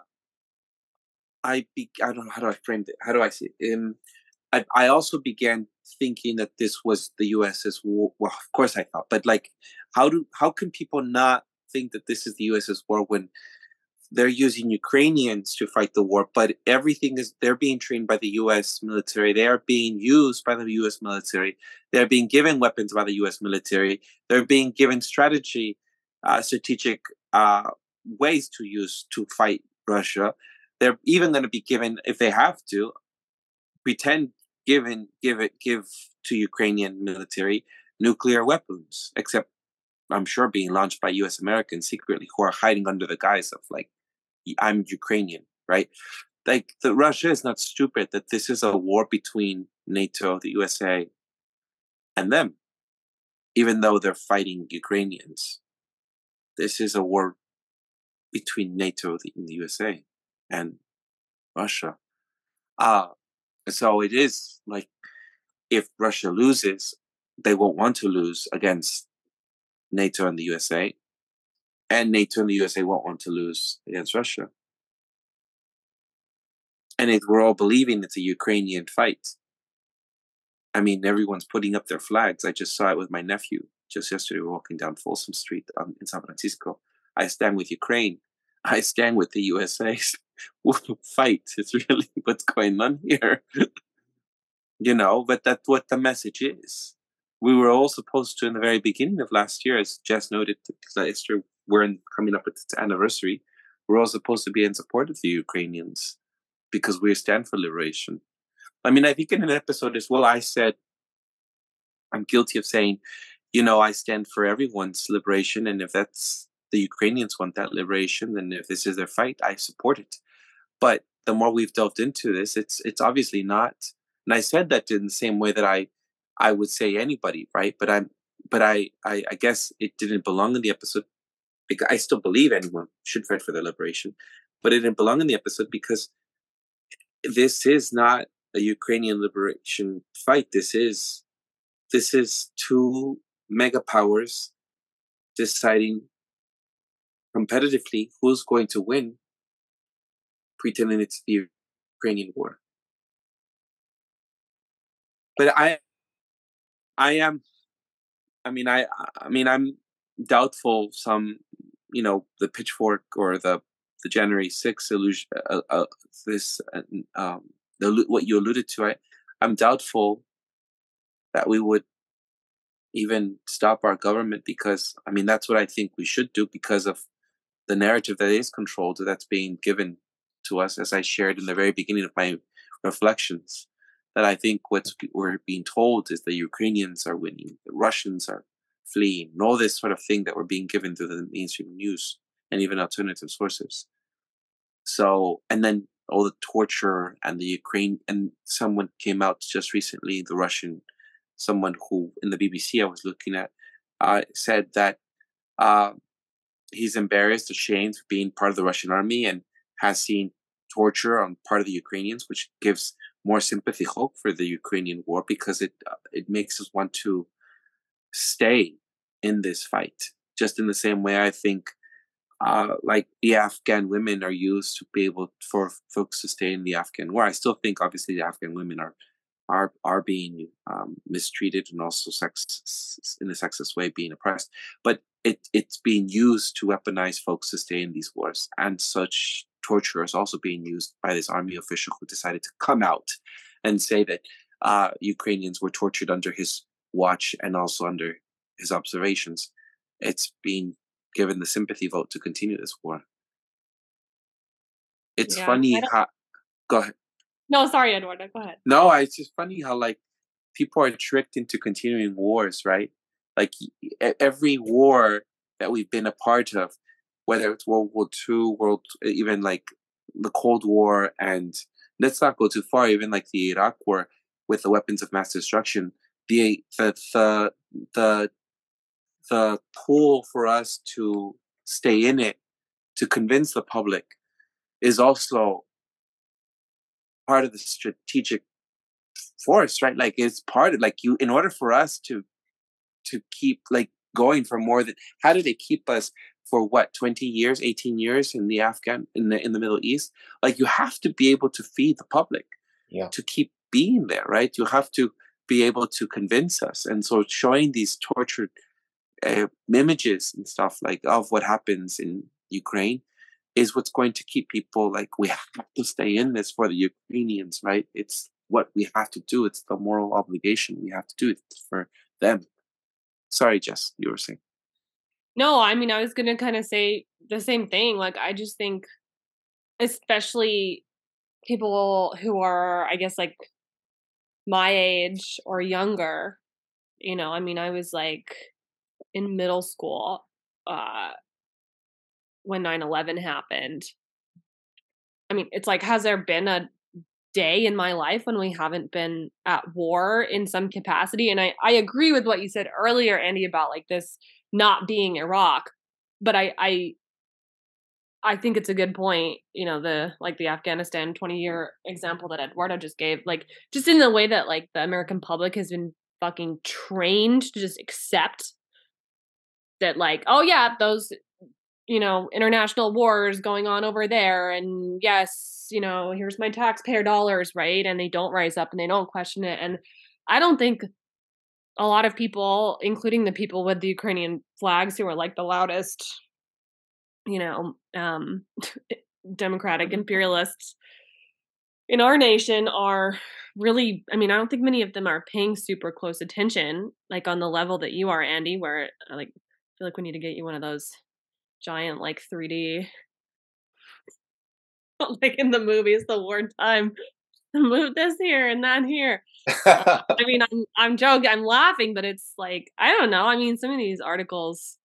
I, be, I don't know how do I frame it. How do I see it? Um, I, I also began thinking that this was the U.S.'s war. Well, of course I thought, but like, how do how can people not think that this is the U.S.'s war when they're using Ukrainians to fight the war, but everything is they're being trained by the U.S. military. They are being used by the U.S. military. They're being given weapons by the U.S. military. They're being given strategy, uh, strategic uh, ways to use to fight Russia. They're even going to be given, if they have to, pretend given give it give to Ukrainian military nuclear weapons, except I'm sure being launched by US Americans secretly who are hiding under the guise of like I'm Ukrainian, right? Like the Russia is not stupid that this is a war between NATO, the USA, and them, even though they're fighting Ukrainians. This is a war between NATO and the USA and Russia. Uh, so it is like if Russia loses, they won't want to lose against NATO and the USA and NATO and the USA won't want to lose against Russia. And it, we're all believing it's a Ukrainian fight. I mean, everyone's putting up their flags. I just saw it with my nephew just yesterday, walking down Folsom Street um, in San Francisco. I stand with Ukraine. I stand with the USA's fight. It's really what's going on here. you know, but that's what the message is. We were all supposed to, in the very beginning of last year, as Jess noted, because we're in, coming up with its anniversary, we're all supposed to be in support of the Ukrainians because we stand for liberation. I mean, I think in an episode as well, I said, I'm guilty of saying, you know, I stand for everyone's liberation. And if that's the Ukrainians want that liberation, then if this is their fight, I support it. But the more we've delved into this, it's it's obviously not. And I said that in the same way that I I would say anybody, right? But I'm but I, I, I guess it didn't belong in the episode because I still believe anyone should fight for their liberation, but it didn't belong in the episode because this is not a Ukrainian liberation fight. This is this is two mega powers deciding competitively who's going to win, pretending it's the Ukrainian war. But I, I am, I mean, I, I mean, I'm doubtful. Some, you know, the pitchfork or the the January 6th illusion, uh, uh, this, uh, um, the what you alluded to. I, I'm doubtful that we would even stop our government because I mean that's what I think we should do because of the narrative that is controlled that's being given to us as I shared in the very beginning of my reflections that I think what we're being told is the Ukrainians are winning, the Russians are fleeing, and all this sort of thing that we're being given through the mainstream news and even alternative sources. So, and then all the torture and the Ukraine, and someone came out just recently, the Russian someone who in the BBC I was looking at uh, said that uh, he's embarrassed, ashamed for being part of the Russian army, and has seen torture on part of the Ukrainians, which gives more sympathy, hope for the Ukrainian war because it uh, it makes us want to stay in this fight. Just in the same way, I think. Uh, like the Afghan women are used to be able for folks to stay in the Afghan war. I still think, obviously, the Afghan women are are are being um, mistreated and also sex in a sexist way being oppressed. But it it's being used to weaponize folks to stay in these wars, and such torture is also being used by this army official who decided to come out and say that uh, Ukrainians were tortured under his watch and also under his observations. It's being given the sympathy vote to continue this war. It's Yeah, funny how. Go ahead. No, sorry, Eduardo. Go ahead. No, it's just funny how like people are tricked into continuing wars, right? Like every war that we've been a part of, whether it's World War II, World even like the Cold War, and let's not go too far, even like the Iraq War with the weapons of mass destruction. The the the the the pull for us to stay in it to convince the public is also part of the strategic force, right? Like it's part of like you in order for us to to keep like going for more than how did they keep us for what 20 years 18 years in the afghan in the in the middle east like you have to be able to feed the public Yeah. to keep being there right you have to be able to convince us. And so showing these tortured uh, images and stuff like of what happens in ukraine is what's going to keep people like we have to stay in this for the ukrainians right? It's what we have to do. It's the moral obligation we have to do. It for them. Sorry jess you were saying. No, I mean, I was gonna kind of say the same thing. Like, I just think, especially people who are, I guess, like my age or younger. You know, I mean, I was like in middle school uh, when 9/11 happened. I mean, it's like, has there been a day in my life when we haven't been at war in some capacity? And I I agree with what you said earlier, Andy, about like this not being Iraq. But I I I think it's a good point, you know, the like the Afghanistan 20 year example that Eduardo just gave, like just in the way that like the American public has been fucking trained to just accept that like, oh yeah, those you know, international wars going on over there and yes, you know, here's my taxpayer dollars, right? And they don't rise up and they don't question it. And I don't think a lot of people, including the people with the Ukrainian flags who are like the loudest, you know, um, democratic imperialists in our nation are really i mean i don't think many of them are paying super close attention like on the level that you are andy where like I feel like we need to get you one of those giant like 3d like in the movies the wartime move this here and that here. Uh, i mean i'm i'm joking i'm laughing but it's like i don't know i mean some of these articles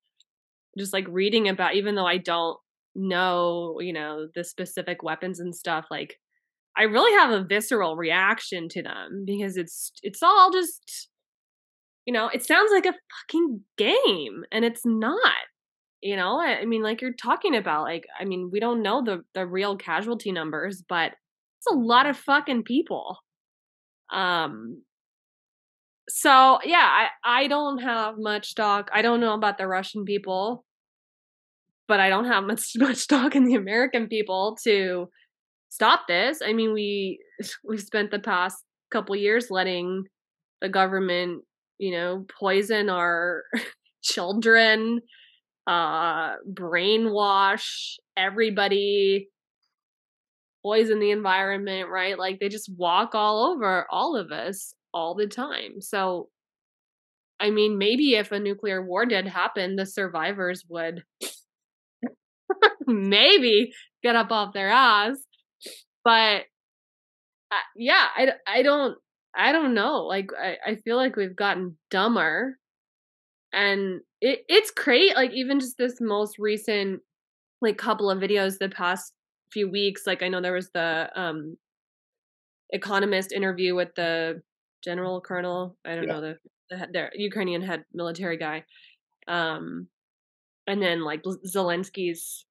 just like reading about even though i don't know you know the specific weapons and stuff like i really have a visceral reaction to them because it's it's all just you know, it sounds like a fucking game and it's not. You know, I, I mean, like you're talking about, like, I mean, we don't know the the real casualty numbers, but it's a lot of fucking people. Um, so yeah, I I don't have much talk. I don't know about the Russian people, but I don't have much much stock in the American people to stop this. I mean, we we spent the past couple years letting the government, you know, poison our children, uh brainwash everybody, poison the environment, right? Like they just walk all over all of us all the time. So I mean, maybe if a nuclear war did happen, the survivors would maybe get up off their ass. But uh, yeah, I, I don't I don't know. Like I, I feel like we've gotten dumber, and it it's great. Like even just this most recent like couple of videos the past few weeks. Like I know there was the um economist interview with the general colonel. I don't Yeah. know the the, the Ukrainian head military guy. Um, and then like Zelensky's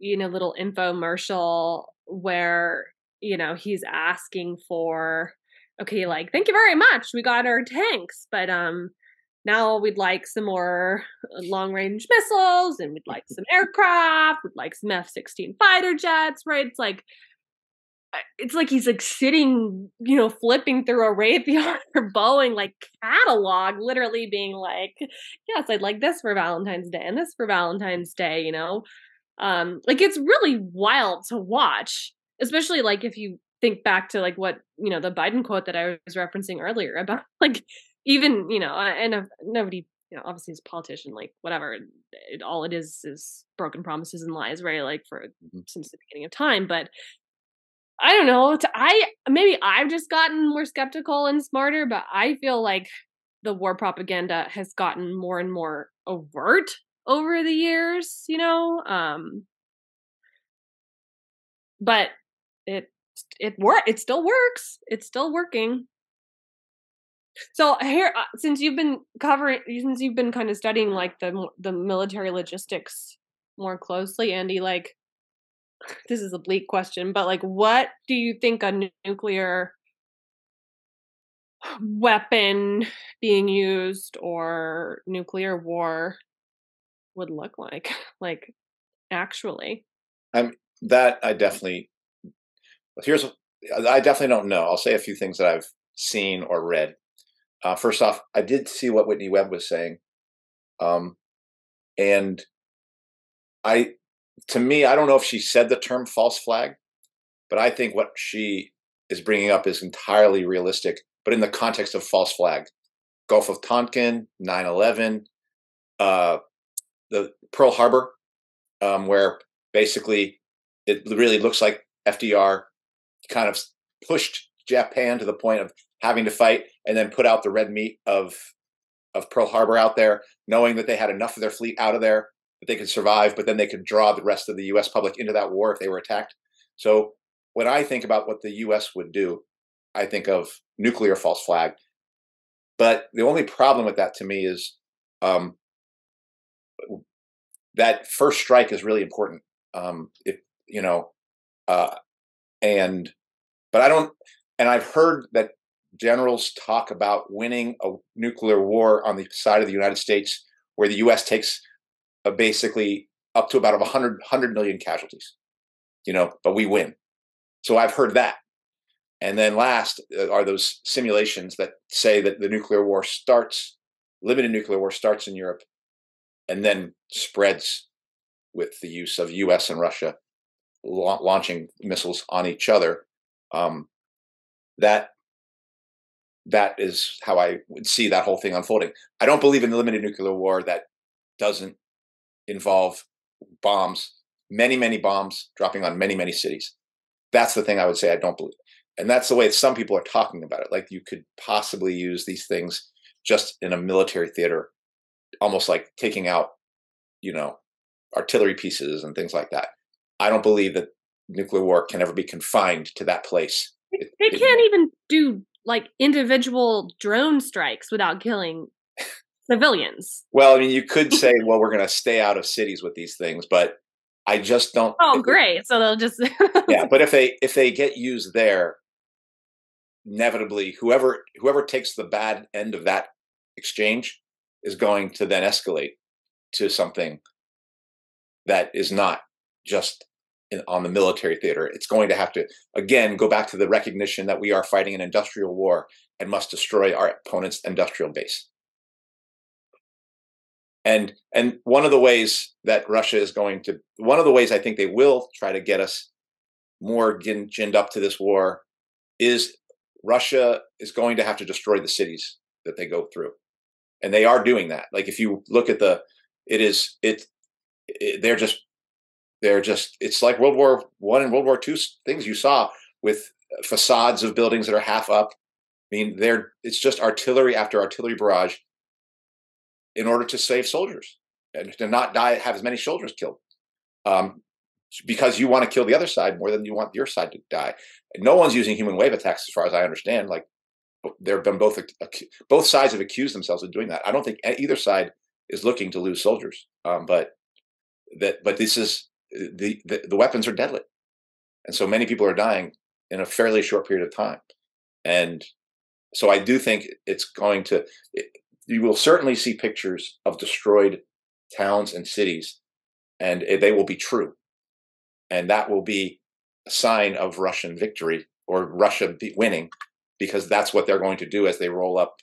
you know little infomercial where you know he's asking for okay like thank you very much we got our tanks but um now we'd like some more long range missiles and we'd like some aircraft we'd like some f-16 fighter jets right it's like uh, it's like he's like sitting, you know, flipping through a Raytheon or Boeing like catalog, literally being like, yes, I'd like this for Valentine's Day and this for Valentine's Day, you know? Um, like it's really wild to watch, especially like if you think back to like what, you know, the Biden quote that I was referencing earlier about like even, you know, and nobody, you know, obviously as a politician, like whatever, it, all it is is broken promises and lies, right? Like for Mhm. since the beginning of time, but I don't know. I maybe I've just gotten more skeptical and smarter, but I feel like the war propaganda has gotten more and more overt over the years, you know? Um but it it work it still works. It's still working. So here uh, since you've been covering since you've been kind of studying like the the military logistics more closely, Andy, like this is a bleak question, but like what do you think a nuclear weapon being used or nuclear war would look like? Like actually. I'm that I definitely here's I definitely don't know. I'll say a few things that I've seen or read. Uh, first off, I did see what Whitney Webb was saying, um, and I, to me, I don't know if she said the term false flag, but I think what she is bringing up is entirely realistic, but in the context of false flag, Gulf of Tonkin, 9/11, uh, the Pearl Harbor, um, where basically it really looks like FDR kind of pushed Japan to the point of having to fight and then put out the red meat of of Pearl Harbor out there, knowing that they had enough of their fleet out of there that they could survive, but then they could draw the rest of the US public into that war if they were attacked. So when I think about what the US would do, I think of nuclear false flag. But the only problem with that to me is um, that first strike is really important. Um, if you know, uh, and but I don't. And I've heard that generals talk about winning a nuclear war on the side of the United States, where the U.S. takes basically up to about 100, 100 million casualties. You know, but we win. So I've heard that. And then last uh, are those simulations that say that the nuclear war starts, limited nuclear war starts in Europe, and then spreads with the use of U.S. and Russia la- launching missiles on each other. Um, that that is how I would see that whole thing unfolding. I don't believe in limited nuclear war that doesn't involve bombs, many many bombs dropping on many many cities. That's the thing I would say I don't believe, and that's the way some people are talking about it. Like you could possibly use these things just in a military theater, almost like taking out, you know, artillery pieces and things like that. I don't believe that nuclear war can ever be confined to that place. They It- they can't even do like individual drone strikes without killing civilians. Well, I mean, you could say, well, we're going to stay out of cities with these things, but I just don't. Oh, great! So they'll just yeah, but if they if they get used there, inevitably, whoever whoever takes the bad end of that exchange is going to then escalate to something that is not just in, on the military theater. It's going to have to again go back to the recognition that we are fighting an industrial war and must destroy our opponent's industrial base. And and one of the ways that Russia is going to one of the ways I think they will try to get us more gin, ginned up to this war is Russia is going to have to destroy the cities that they go through, and they are doing that. Like if you look at the, it is it, it they're just they're just it's like World War One and World War Two things you saw with facades of buildings that are half up. I mean, they're it's just artillery after artillery barrage in order to save soldiers and to not die have as many soldiers killed. Um, because you want to kill the other side more than you want your side to die. No one's using human wave attacks, as far as I understand. Like there have been both both sides have accused themselves of doing that. I don't think either side is looking to lose soldiers, um, but that but this is the, the the weapons are deadly, and so many people are dying in a fairly short period of time, and so I do think it's going to. It, you will certainly see pictures of destroyed towns and cities, and they will be true and that will be a sign of Russian victory or Russia winning, because that's what they're going to do as they roll up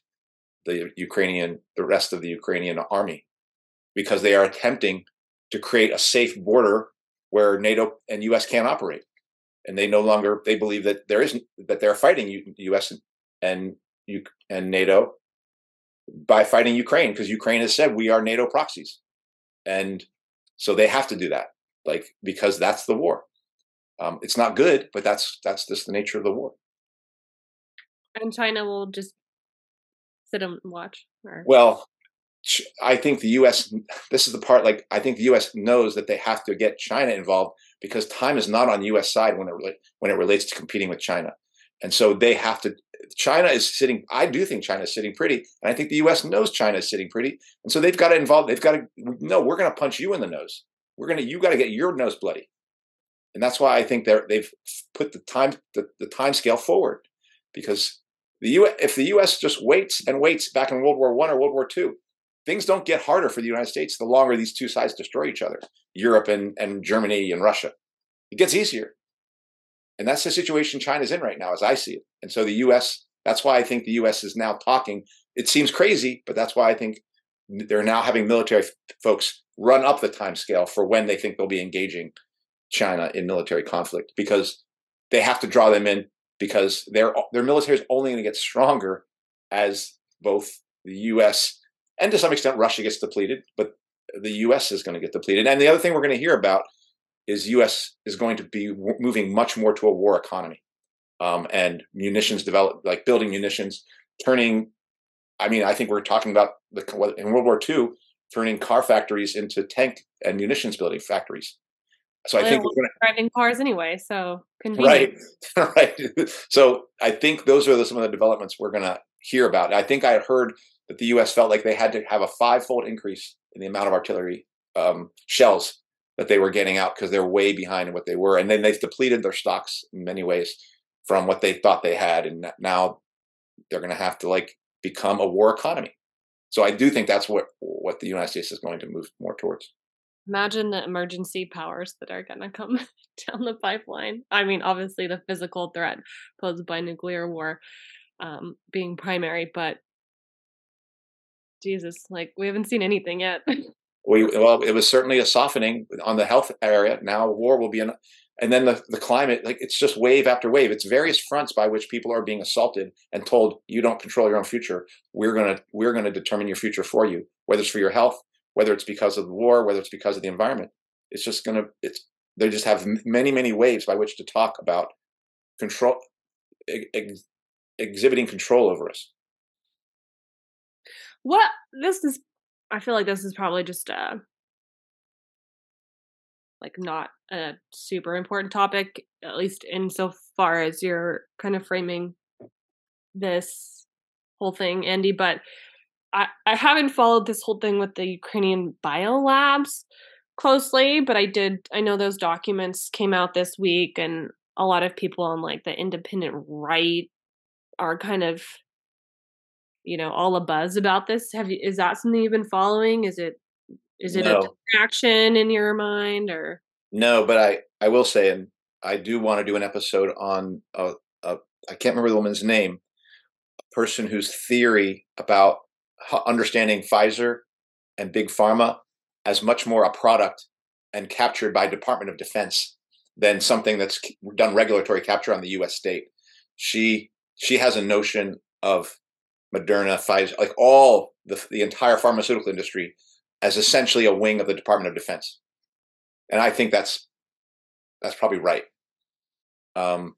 the Ukrainian, the rest of the Ukrainian army, because they are attempting to create a safe border where NATO and U.S. can't operate, and they no longer they believe that there isn't that they're fighting U.S. and and NATO by fighting Ukraine because Ukraine has said we are NATO proxies, and so they have to do that like because that's the war. Um, it's not good, but that's that's just the nature of the war. And China will just sit and watch. Or... Well, I think the U.S. This is the part. Like I think the U.S. knows that they have to get China involved because time is not on the U.S. side when it when it relates to competing with China, and so they have to. China is sitting. I do think China is sitting pretty, and I think the U.S. knows China is sitting pretty, and so they've got to involve. They've got to. No, we're going to punch you in the nose. We're gonna. You got to get your nose bloody, and that's why I think they're they've put the time the, the time scale forward because the U. If the U.S. just waits and waits back in World War One or World War Two, things don't get harder for the United States the longer these two sides destroy each other, Europe and, and Germany and Russia. It gets easier. And that's the situation China's in right now, as I see it. And so the US, that's why I think the US is now talking. It seems crazy, but that's why I think they're now having military f- folks run up the time scale for when they think they'll be engaging China in military conflict because they have to draw them in because their their military is only going to get stronger as both the US and to some extent Russia gets depleted, but the U.S. is going to get depleted. And the other thing we're going to hear about is U.S. is going to be w- moving much more to a war economy, um, and munitions develop, like building munitions, turning. I mean, I think we're talking about the in World War II, turning car factories into tank and munitions building factories. So I Well, think we're going to driving cars anyway, so convenient. right right. So i think those are the, some of the developments we're going to hear about. I think i had heard that the us felt like they had to have a five-fold increase in the amount of artillery um, shells that they were getting out because they're way behind in what they were and then they've depleted their stocks in many ways from what they thought they had and now they're going to have to like become a war economy. So i do think that's what what the united states is going to move more towards Imagine the emergency powers that are going to come down the pipeline. I mean, obviously, the physical threat posed by nuclear war um, being primary, but Jesus, like we haven't seen anything yet. we well it was certainly a softening on the health area now war will be an and then the, the climate like it's just wave after wave it's various fronts by which people are being assaulted and told you don't control your own future we're to we're to determine your future for you whether it's for your health whether it's because of the war whether it's because of the environment. It's just going to it's they just have many many ways by which to talk about control ex, exhibiting control over us. What this is I feel like this is probably just a, like not a super important topic, at least insofar as you're kind of framing this whole thing, Andy, but I, I haven't followed this whole thing with the Ukrainian biolabs closely, but I did. I know those documents came out this week, and a lot of people on like the independent right are kind of, you know, all a buzz about this. Have you? Is that something you've been following? Is it? Is it No. a distraction in your mind, or? No, but I I will say, and I do want to do an episode on a, a I can't remember the woman's name, a person whose theory about understanding Pfizer and big pharma as much more a product and captured by Department of Defense than something that's done regulatory capture on the U.S. state. She she has a notion of Moderna, Pfizer, like all the the entire pharmaceutical industry as essentially a wing of the Department of Defense, and I think that's that's probably right. Um,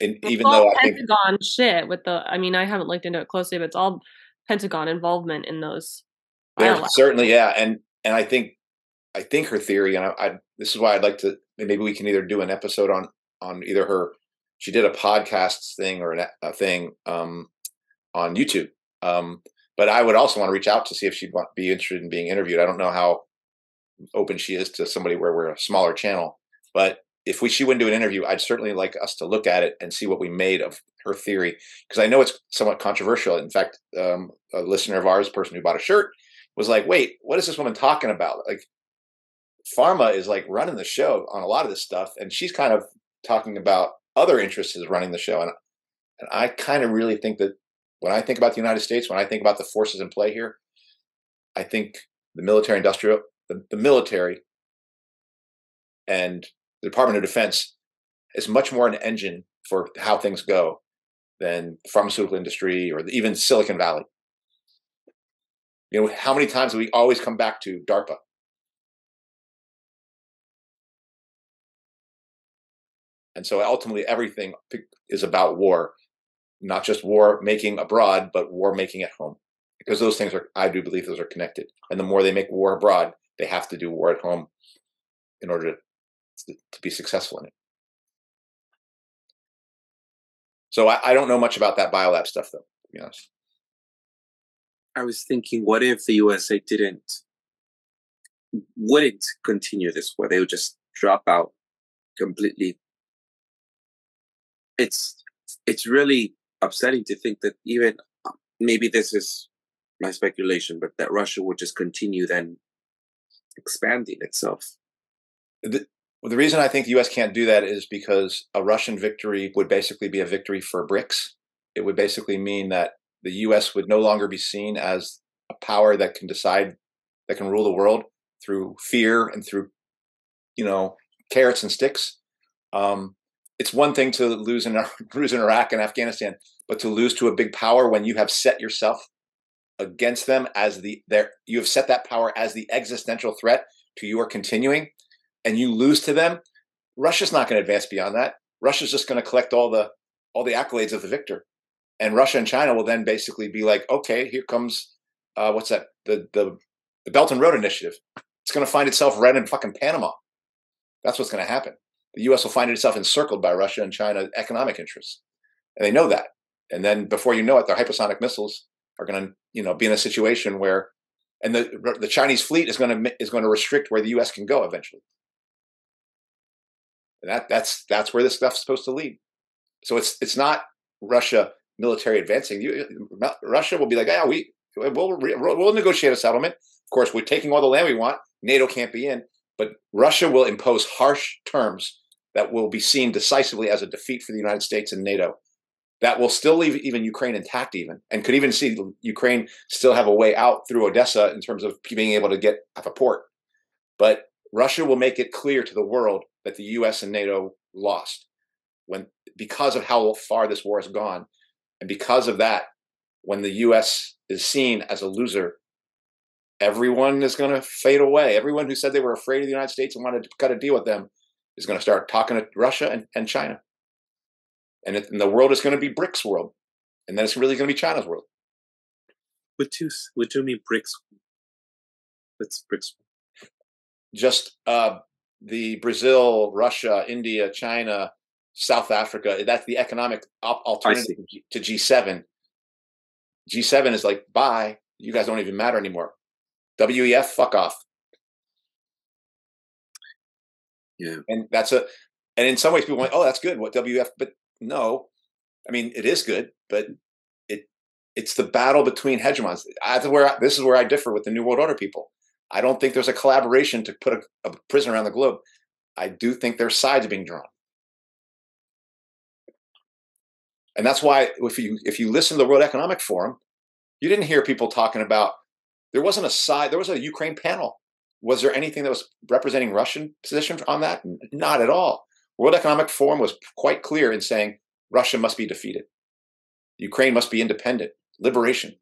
and Well, even it's though all I think Pentagon shit with the, I mean, I haven't looked into it closely, but it's all Pentagon involvement in those. Biolabs. certainly, yeah, and and I think I think her theory, and I, I this is why I'd like to maybe we can either do an episode on on either her. She did a podcast thing or an, a thing um, on YouTube, um, but I would also want to reach out to see if she'd want, be interested in being interviewed. I don't know how open she is to somebody where we're a smaller channel, but if we she wouldn't do an interview, I'd certainly like us to look at it and see what we made of her theory because I know it's somewhat controversial. In fact, um, a listener of ours, person who bought a shirt, was like, "Wait, what is this woman talking about?" Like, pharma is like running the show on a lot of this stuff, and she's kind of talking about other interests as running the show. And and I kind of really think that when I think about the United States, when I think about the forces in play here, I think the military industrial, the, the military, and the Department of Defense is much more an engine for how things go than the pharmaceutical industry or even Silicon Valley. You know, how many times do we always come back to DARPA? And so ultimately, everything is about war, not just war making abroad, but war making at home. Because those things are, I do believe those are connected. And the more they make war abroad, they have to do war at home in order to, to be successful in it. So I, I don't know much about that biolab stuff, though, to be honest. I was thinking, what if the USA didn't wouldn't continue this war? They would just drop out completely. It's it's really upsetting to think that even maybe this is my speculation, but that Russia would just continue then expanding itself. The, well, the reason I think the U.S. can't do that is because a Russian victory would basically be a victory for BRICS. It would basically mean that the U.S. would no longer be seen as a power that can decide, that can rule the world through fear and through, you know, carrots and sticks. Um, it's one thing to lose in lose in Iraq and Afghanistan, but to lose to a big power when you have set yourself against them as the their you have set that power as the existential threat to your continuing, and you lose to them, Russia's not going to advance beyond that. Russia's just going to collect all the all the accolades of the victor, and Russia and China will then basically be like, okay, here comes uh, what's that the the the Belt and Road Initiative. It's going to find itself right in fucking Panama. That's what's going to happen. The U.S. will find itself encircled by Russia and China economic interests, and they know that. And then before you know it, their hypersonic missiles are going to, you know, be in a situation where, and the the Chinese fleet is going to is going to restrict where the U.S. can go eventually. And that that's that's where this stuff's supposed to lead. So it's it's not Russia military advancing. You, uh, uh, Russia will be like, yeah, we we'll we'll negotiate a settlement. Of course, we're taking all the land we want. NATO can't be in, but Russia will impose harsh terms that will be seen decisively as a defeat for the United States and NATO. That will still leave even Ukraine intact, even and could even see Ukraine still have a way out through Odessa in terms of being able to get a port. But Russia will make it clear to the world that the U.S. and NATO lost when because of how far this war has gone, and because of that, when the U.S. is seen as a loser, everyone is going to fade away. Everyone who said they were afraid of the United States and wanted to cut a deal with them is going to start talking to Russia and, and China. And, it, and the world is going to be BRICS world, and then it's really going to be China's world. What do what do you mean BRICS? What's BRICS? Just uh, the Brazil, Russia, India, China, South Africa. Eh, that's the economic op- alternative to G7. G7 is like, bye. You guys don't even matter anymore. WEF, fuck off. Yeah. And that's a, and in some ways people went, oh, that's good. What WEF? But no, I mean, it is good, but it, it's the battle between hegemons. That's where I, this is where I differ with the New World Order people. I don't think there's a collaboration to put a, a prison around the globe. I do think there's sides being drawn. And that's why if you if you listen to the World Economic Forum, you didn't hear people talking about there wasn't a side, there was a Ukraine panel. Was there anything that was representing Russian position on that? Not at all. World Economic Forum was quite clear in saying Russia must be defeated. Ukraine must be independent, liberation.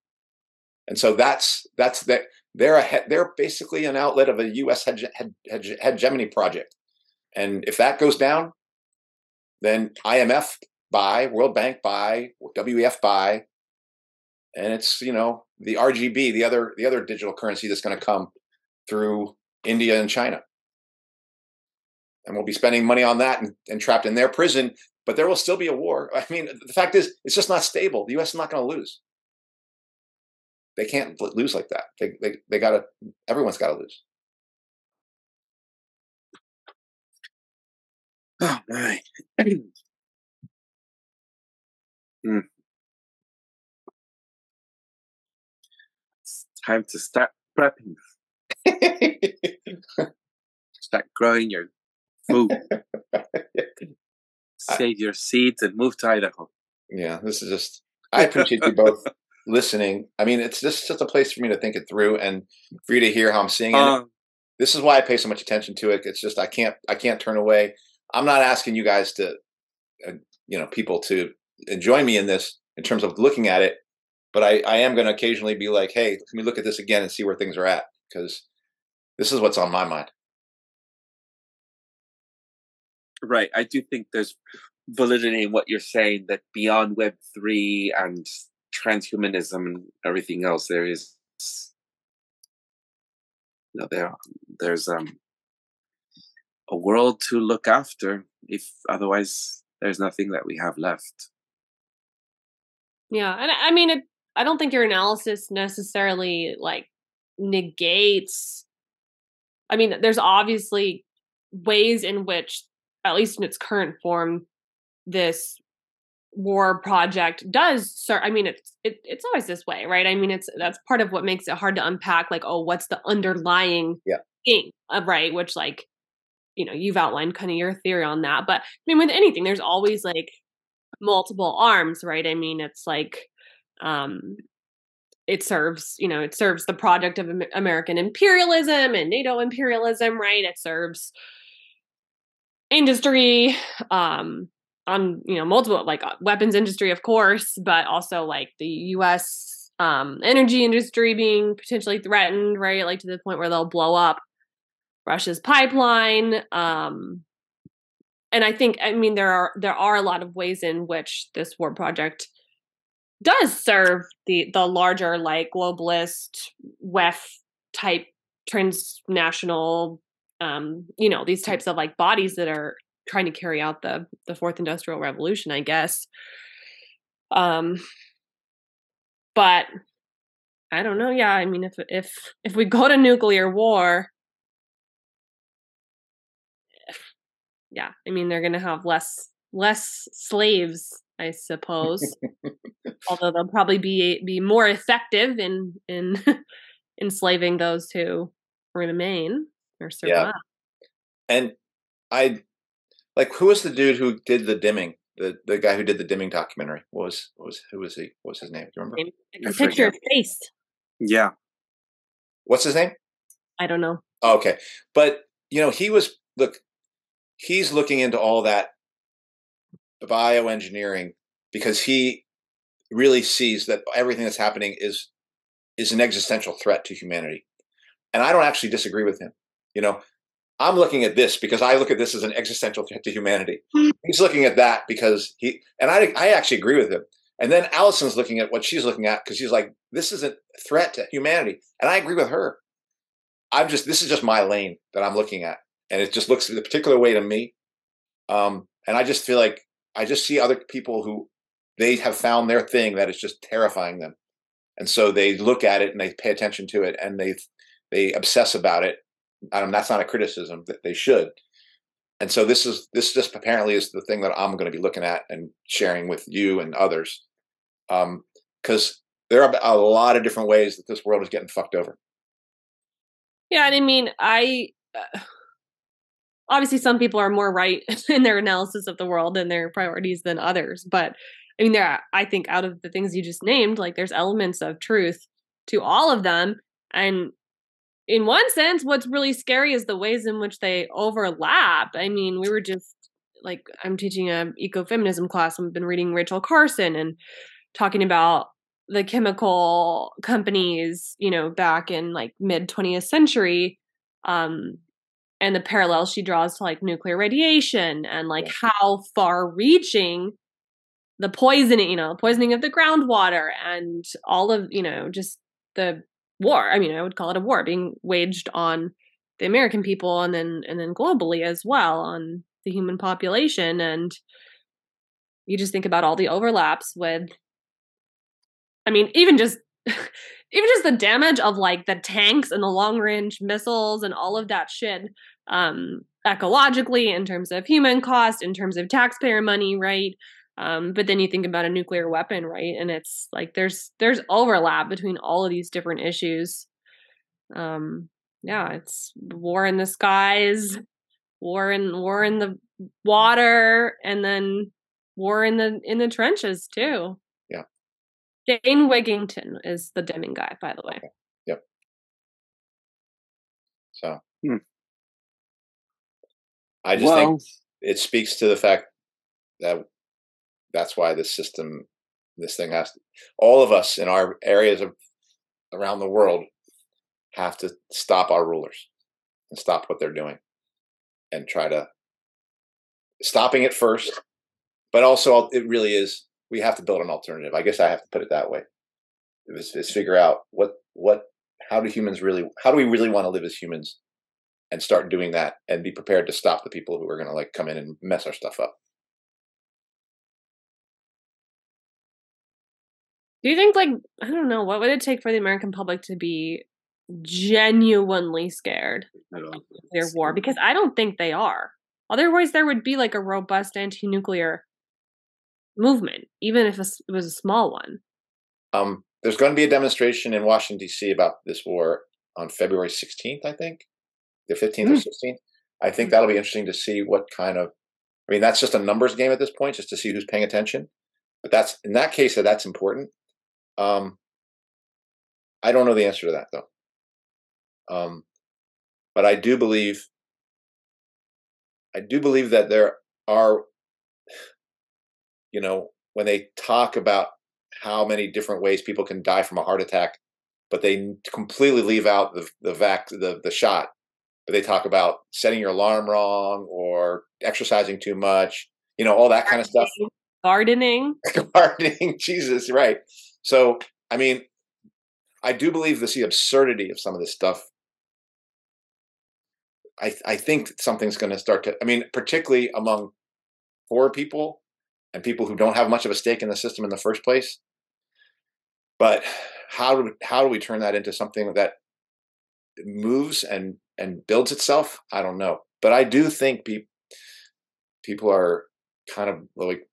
And so that's that's that they're a he- they're basically an outlet of a U.S. hege- hege- hege- hegemony project. And if that goes down, then IMF buy, World Bank buy, WEF buy, and it's you know the RGB, the other the other digital currency that's going to come through India and China, and we'll be spending money on that and, and trapped in their prison. But there will still be a war. I mean, the fact is, it's just not stable. The U.S. is not going to lose. They can't lose like that. They they they got to. Everyone's got to lose. Oh my. Hmm. It's time to start prepping. Start growing your food. Save your seeds and move to Idaho. yeah, this is just. I appreciate you both listening. I mean, it's just just a place for me to think it through and for you to hear how I'm seeing it. Um, this is why I pay so much attention to it. It's just I can't I can't turn away. I'm not asking you guys to, uh, you know, people to join me in this in terms of looking at it, but I I am going to occasionally be like, hey, let me look at this again and see where things are at because this is what's on my mind. right. I do think there's validity in what you're saying that beyond Web three and transhumanism and everything else, there is you know, there there's um a world to look after. If otherwise, there's nothing that we have left. Yeah, and I mean, it, I don't think your analysis necessarily like negates. I mean, there's obviously ways in which, at least in its current form, this war project does serve. I mean, it's it, it's always this way, right? I mean, it's that's part of what makes it hard to unpack. Like, oh, what's the underlying Yeah. thing, right? Which, like, you know, you've outlined kind of your theory on that. But I mean, with anything, there's always like multiple arms, right? I mean, it's like um it serves, you know, it serves the project of American imperialism and NATO imperialism, right? It serves industry um on, you know, multiple like uh, weapons industry of course, but also like the US um energy industry being potentially threatened, right? Like to the point where they'll blow up Russia's pipeline um and I think I mean there are there are a lot of ways in which this war project does serve the the larger like globalist WEF type transnational um you know these types of like bodies that are trying to carry out the the fourth industrial revolution I guess. Um but I don't know yeah I mean if if if we go to nuclear war yeah i mean they're gonna have less less slaves i suppose. Although they'll probably be be more effective in in enslaving those who remain or survive. Yeah. And I like who was the dude who did the dimming? The the guy who did the dimming documentary what was what was who was he? What was his name? Do you remember? I I picture of his face Yeah. What's his name? i don't know Oh, okay. But you know, he was look, he's looking into all that bioengineering because he really sees that everything that's happening is is an existential threat to humanity. And I don't actually disagree with him. You know, I'm looking at this because I look at this as an existential threat to humanity. He's looking at that because he and I I actually agree with him. And then Allison's looking at what she's looking at because she's like, this is a threat to humanity. And I agree with her. I'm just this is just my lane that I'm looking at, and it just looks a particular way to me. Um, and I just feel like I just see other people who they have found their thing that is just terrifying them, and so they look at it and they pay attention to it and they they obsess about it. Um, that's not a criticism that they should. And so this is this just apparently is the thing that I'm going to be looking at and sharing with you and others, because um, there are a lot of different ways that this world is getting fucked over. Yeah, and I mean, I uh, obviously some people are more right in their analysis of the world and their priorities than others, but I mean, there I think out of the things you just named, like there's elements of truth to all of them, and in one sense, what's really scary is the ways in which they overlap. I mean, we were just like I'm teaching a ecofeminism class. I've been reading Rachel Carson and talking about the chemical companies, you know, back in like mid 20th century, um, and the parallels she draws to like nuclear radiation and like how far reaching the poisoning, you know, poisoning of the groundwater and all of, you know, just the war. I mean, I would call it a war being waged on the American people and then and then globally as well on the human population and you just think about all the overlaps with I mean, even just even just the damage of like the tanks and the long range missiles and all of that shit um ecologically in terms of human cost in terms of taxpayer money right um but then you think about a nuclear weapon right and it's like there's there's overlap between all of these different issues um yeah it's war in the skies war in war in the water and then war in the in the trenches too Yeah. Dane Wigington is the Dimming guy, by the way. Okay. Yep. So hmm. I just well, think it speaks to the fact that that's why this system, this thing has to, all of us in our areas of around the world have to stop our rulers and stop what they're doing and try to stopping it first but also it really is we have to build an alternative. I guess I have to put it that way. Is, is figure out what what how do humans really how do we really want to live as humans, and start doing that and be prepared to stop the people who are going to like come in and mess our stuff up. Do you think like I don't know what would it take for the American public to be genuinely scared of their war? Because I don't think they are. Otherwise, there would be like a robust anti-nuclear movement, even if it was a small one. Um, there's going to be a demonstration in Washington D.C. about this war on February 16th, I think, the 15th mm. or 16th. I think that'll be interesting to see what kind of. I mean, that's just a numbers game at this point, just to see who's paying attention. But that's in that case, that that's important. Um, I don't know the answer to that though. Um, but I do believe. I do believe that there are you know, when they talk about how many different ways people can die from a heart attack, but they completely leave out the the vac the the shot. But they talk about setting your alarm wrong or exercising too much, you know, all that kind of stuff. Gardening. Gardening, Jesus, right. So, I mean, I do believe this the absurdity of some of this stuff. I I think something's going to start to. I mean, particularly among poor people, and people who don't have much of a stake in the system in the first place. But how do we, how do we turn that into something that moves and and builds itself? I don't know, but I do think people people are kind of like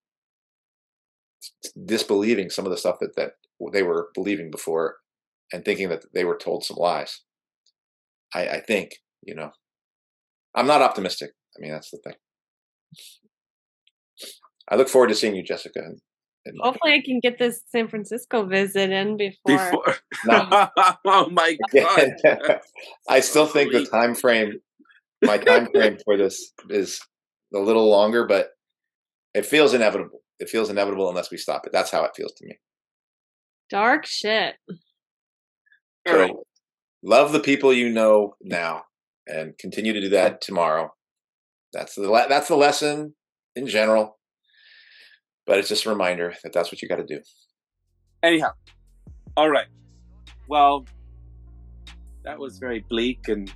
disbelieving some of the stuff that that they were believing before and thinking that they were told some lies. I, I think you know I'm not optimistic. I mean that's the thing. I look forward to seeing you, Jessica. And, and Hopefully, I can get this San Francisco visit in before. before. No. oh my god! I still think the time frame, my time frame for this is a little longer, but it feels inevitable. It feels inevitable unless we stop it. That's how it feels to me. Dark shit. So, love the people you know now, and continue to do that tomorrow. That's the that's the lesson in general but it's just a reminder that that's what you got to do. Anyhow, all right. Well, that was very bleak and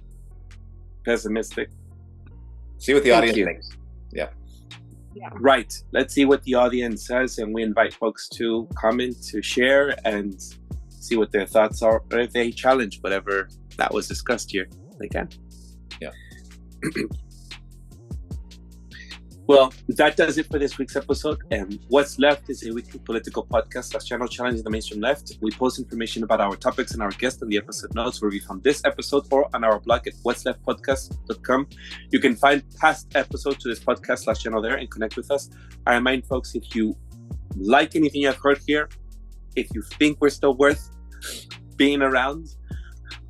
pessimistic. See what the Thank audience you. thinks. Yeah. Right. Let's see what the audience says, and we invite folks to comment, to share, and see what their thoughts are, or if they challenge whatever that was discussed here. They can. Yeah. Well, that does it for this week's episode. And What's Left is a weekly political podcast that's channel challenging the mainstream left. We post information about our topics and our guests in the episode notes where we found this episode or on our blog at what's left podcast.com. You can find past episodes to this podcast slash channel there and connect with us. I remind folks if you like anything you've heard here, if you think we're still worth being around,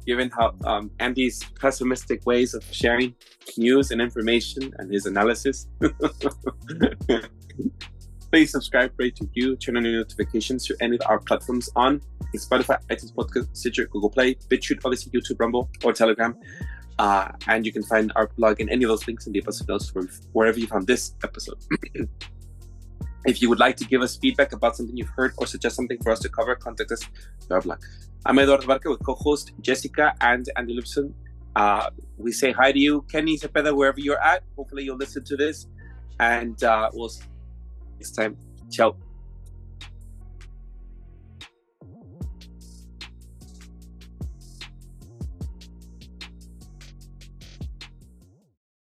given how um, Andy's pessimistic ways of sharing news and information and his analysis. Please subscribe, rate, review, turn on your notifications to any of our platforms on Spotify, iTunes Podcast, Stitcher, Google Play, BitChute, Odysee, YouTube, Rumble, or Telegram. Uh, and you can find our blog in any of those links in the episode notes from wherever you found this episode. if you would like to give us feedback about something you've heard or suggest something for us to cover, contact us our blog. I'm Eduardo Barca with co-host Jessica and Andy Lipson. Uh, we say hi to you, Kenny Cepeda, wherever you're at. Hopefully you'll listen to this. And uh, we'll see you next time. Ciao.